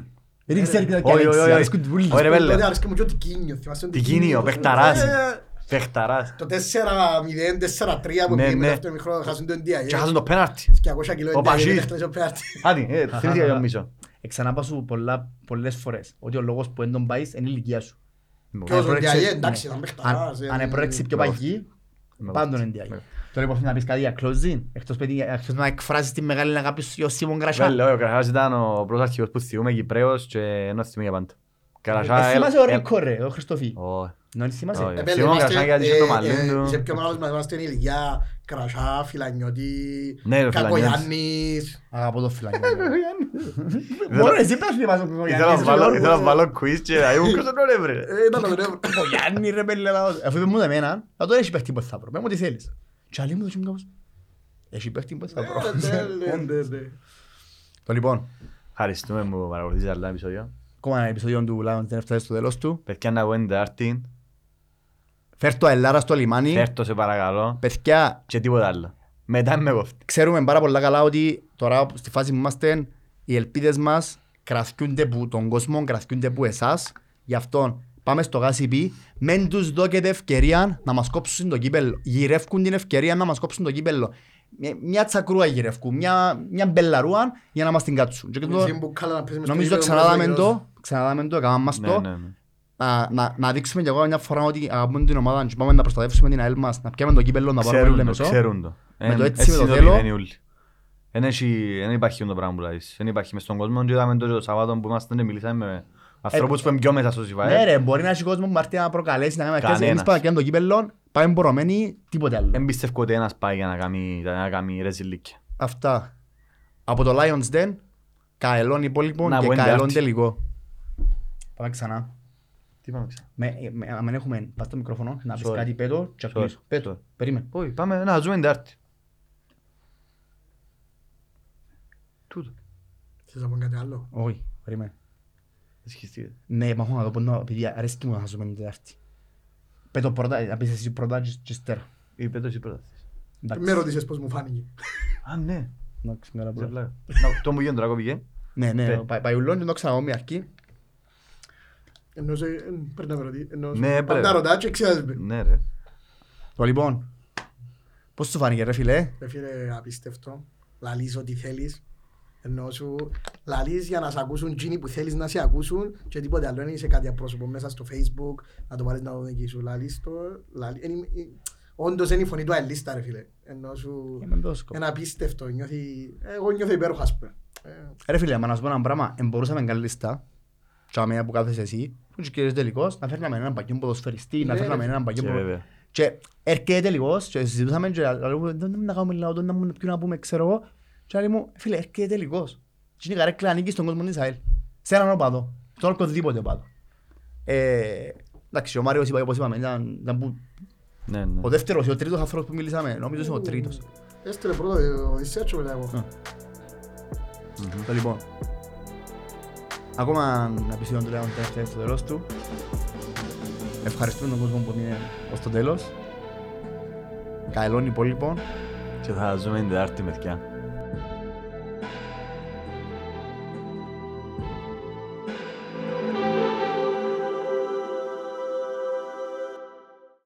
πολύ. Ρίξε αρκετά και Όχι, όχι, αρέξει. όχι. Αρέσκουν τους πολύ. Όχι, ρε, βέλε. Τότε άρεσκε μου και ο Τικίνιο, θυμάσαι τον Τι γίνει ο Τικίνιο, παιχταράς. Ε, Παιχταράς. Το 4-0, 4-3 που Ναι, πήγε ναι. με αυτό μικρό, χάσουν το NDI. Και χάσουν το πέναρτι. 200 κιλό Ο NDI, Πασίς. δεν έχτισε ο πέναρτι. Άντι, ε, *laughs* θυμήθηκα για μισό. Ξανάπα σου πολλά- πολλές φορές ότι ο λόγος που δεν τον πάεις είναι η ηλικία σου. Και ο προέξε- NDI, εντάξει, ναι. ήταν παιχταράς. Αν- ε, Αν επρέξει πιο μπράβο. παγί, Με πάντων βάζει. NDI. Ναι. Τώρα λοιπόν να πεις κάτι για closing, εκτός παιδί- εκτός να εκφράσεις τη μεγάλη αγάπη σου για ο Σίμον Κρασιά. Βέλε, όχι, ο Κρασάς ήταν ο πρώτος αρχηγός που θυμούμε Κυπρέος και ενώ θυμούμε για πάντα. Κρασά, Ε, ελ- Θυμάσαι ο ελ- Ρίκο ρε, ο Χριστοφή. Όχι. Να θυμάσαι. Όχι. Ε, πέλε, Θυμόμαι είμαστε, Κρασά γιατί είχε ε, το ε, μαλλί του. Είσαι πιο μεγάλος μας, είμαστε στην ηλικία Κρασά, Φιλανιώτη, Ναι, ρε, Κακογιάννης. Αγαπώ το φιλάκι. Μόνο εσύ πες θυμάσαι τον Ήθελα να Κοκογιάννη. βάλω- ήθελα να βάλω quiz και να ήμουν ποιος τον έβρε. Ε, Ήταν το νεύρο. Κοκογιάννη ρε πέλε λαός. Αφού είπε μου εμένα, θα το έχει παίχτη που θα βρω. Πες μου τι θέλεις. Και άλλοι μου το κάπως. Έχει παίχτη που θα βρω. Ναι, ναι, ναι, ναι. Το λοιπόν, Ευχαριστούμε που παρακολουθήσατε άλλα επεισόδια. ακόμα ένα επεισόδιο του Lions δεν έφτασε στο τέλος του. Παιδιά να βγουν Τετάρτη, Φέρ' το αελάρα στο λιμάνι. φέρ' το σε παρακαλώ Παιδιά, και τίποτα άλλο. Μετά με κόφτει. ξέρουμε πάρα πολλά καλά ότι τώρα στη φάση που είμαστε οι ελπίδες μας κρατιούνται που τον κόσμο, κρατιούνται που εσάς. Γι' αυτό πάμε στο γάσιπι, μεν τους δώκεται ευκαιρία να μας κόψουν το κύπελλο. Γυρεύκουν την ευκαιρία να μας κόψουν το κύπελλο. Μια, μια τσακρούα γυρεύκουν, μια, μια μπελαρούα για να μας την κάτσουν. Και το- Εσύ που κάλα να παίζεις μες στο νομίζω γήπεδο, ξαναδάμε μες το, ξαναδάμε το, έκαναμε μας Ναι, το. ναι, ναι. Να, να, να δείξουμε και εγώ μια φορά ότι αγαπούμε την ομάδα και πάμε να προστατεύσουμε την ΑΕΛ μας, να πιάμε το κύπελλο, να πάρουμε Ξέρουν το, λεμεσό. ξέρουν το. Με το Ε, έτσι, με το είναι θέλω. λιμένοι όλοι. Εν έχει- εν υπάρχει το πράγμα που λάζεις. Δεν υπάρχει μες στον κόσμο και είδαμε το Σαββάτο που ήμασταν και μιλήσαμε με ανθρώπους που είναι πιο μέσα στο Ναι ΣΥΦΑΕ. ρε, μπορεί να έχει κόσμο που μαρτύρια να προκαλέσει, να κάνει Κανένας. μαρτύρια. Εμείς πάμε και το κύπελλο, πάμε μπορωμένοι, τίποτε άλλο. Δεν πιστεύω ότι ένας πάει για να κάνει, για να κάνει ρεζιλίκια. Αυτά. Από το Lions Den, καελόν υπόλοιπο Να, και που είναι καελόν άρτη. τελικό. Πάμε ξανά. Τι πάμε ξανά; Με, με, αν έχουμε, πας το μικρόφωνο, να πεις Sorry. κάτι πέτω και Sorry. κλείσω. Πέτω, περίμενε. Όχι, πάμε να ζούμε Τετάρτη. Τούτο. Θες να πω κάτι άλλο; Όχι, περίμενε. Εσχιστείτε. Ναι, μα έχω να το πω, να- επειδή αρέσκει μου να χάσουμε την Τετάρτη. Πέτω πρώτα, να πεις εσύ πρώτα και- και ύστερα. Είπε το εσύ πρώτα. Εντάξει. Με ρώτησες πώς μου φάνηκε. Α, ναι. Εντάξει, μια ώρα Σε πρώτα. πλάκα. Να, Το μου γίνει τώρα κόπηκε. Ναι, ναι, Πέ. πάει- πάει ουλόν και το ξαναγώ μια αρχή. Ενώ σε- ε, πρέπει να με ρωτήσει. Ενώ Ναι, πρέπει. πάντα ρωτάς και ξέρεις με. Ναι ρε. Το λοιπόν, πώς σου φάνηκε ρε φίλε, Ρε φίλε, απίστευτο. Λαλείς ό,τι θέλεις. Ενώ σου λαλείς για να σε ακούσουν εκείνοι που θέλεις να σε ακούσουν και τίποτε άλλο. Δεν είσαι κάτι απρόσωπο μέσα στο facebook, να το βάλεις να το εκεί σου. Λαλείς το, λαλείς, εν είμαι- ε, όντως είναι η φωνή του αελίστα ρε φίλε. Ενώ σου Είμαι δόσκο. είναι απίστευτο, νιώθει, εγώ νιώθω υπέροχα ας πούμε. Ε, Ρε φίλε, μα να σου πω ένα πράγμα, εμπορούσαμε καλή λίστα, και αμένα που κάθεσαι εσύ, που είναι και τελικός, να φέρναμε έναν παγιό ποδοσφαιριστή, να Ναι, φέρναμε ρε. έναν παγιό Και προ- βέβαια. Και έρχεται τελικός και συζητούσαμε και λέω, δεν να κάνουμε λαό, να μου ποιο να πούμε, ξέρω εγώ. Και λέει μου, φίλε, έρχεται τελικός. Και είναι η καρέκλα ανήκει στον κόσμο της ΑΕΛ. Σε έναν οπαδό, στον οποιοδήποτε οπαδό. Ε, Εντάξει, ο Μάριος είπα, όπως είπαμε, ήταν, ήταν που, Ναι, ναι. ο δεύτερος ή ο τρίτος άνθρωπος που μιλήσαμε, νομίζω είναι ο τρίτος. Έστειλε πρώτο ο Οδυσσέας και μετά εγώ. Α. Το λοιπόν. Ακόμα να πεις τον Λέον τελευταία στο τέλος του. Ευχαριστούμε τον κόσμο που είναι ως το τέλος. Καλών υπόλοιπων. Και θα ζούμε την Τετάρτη με δυο.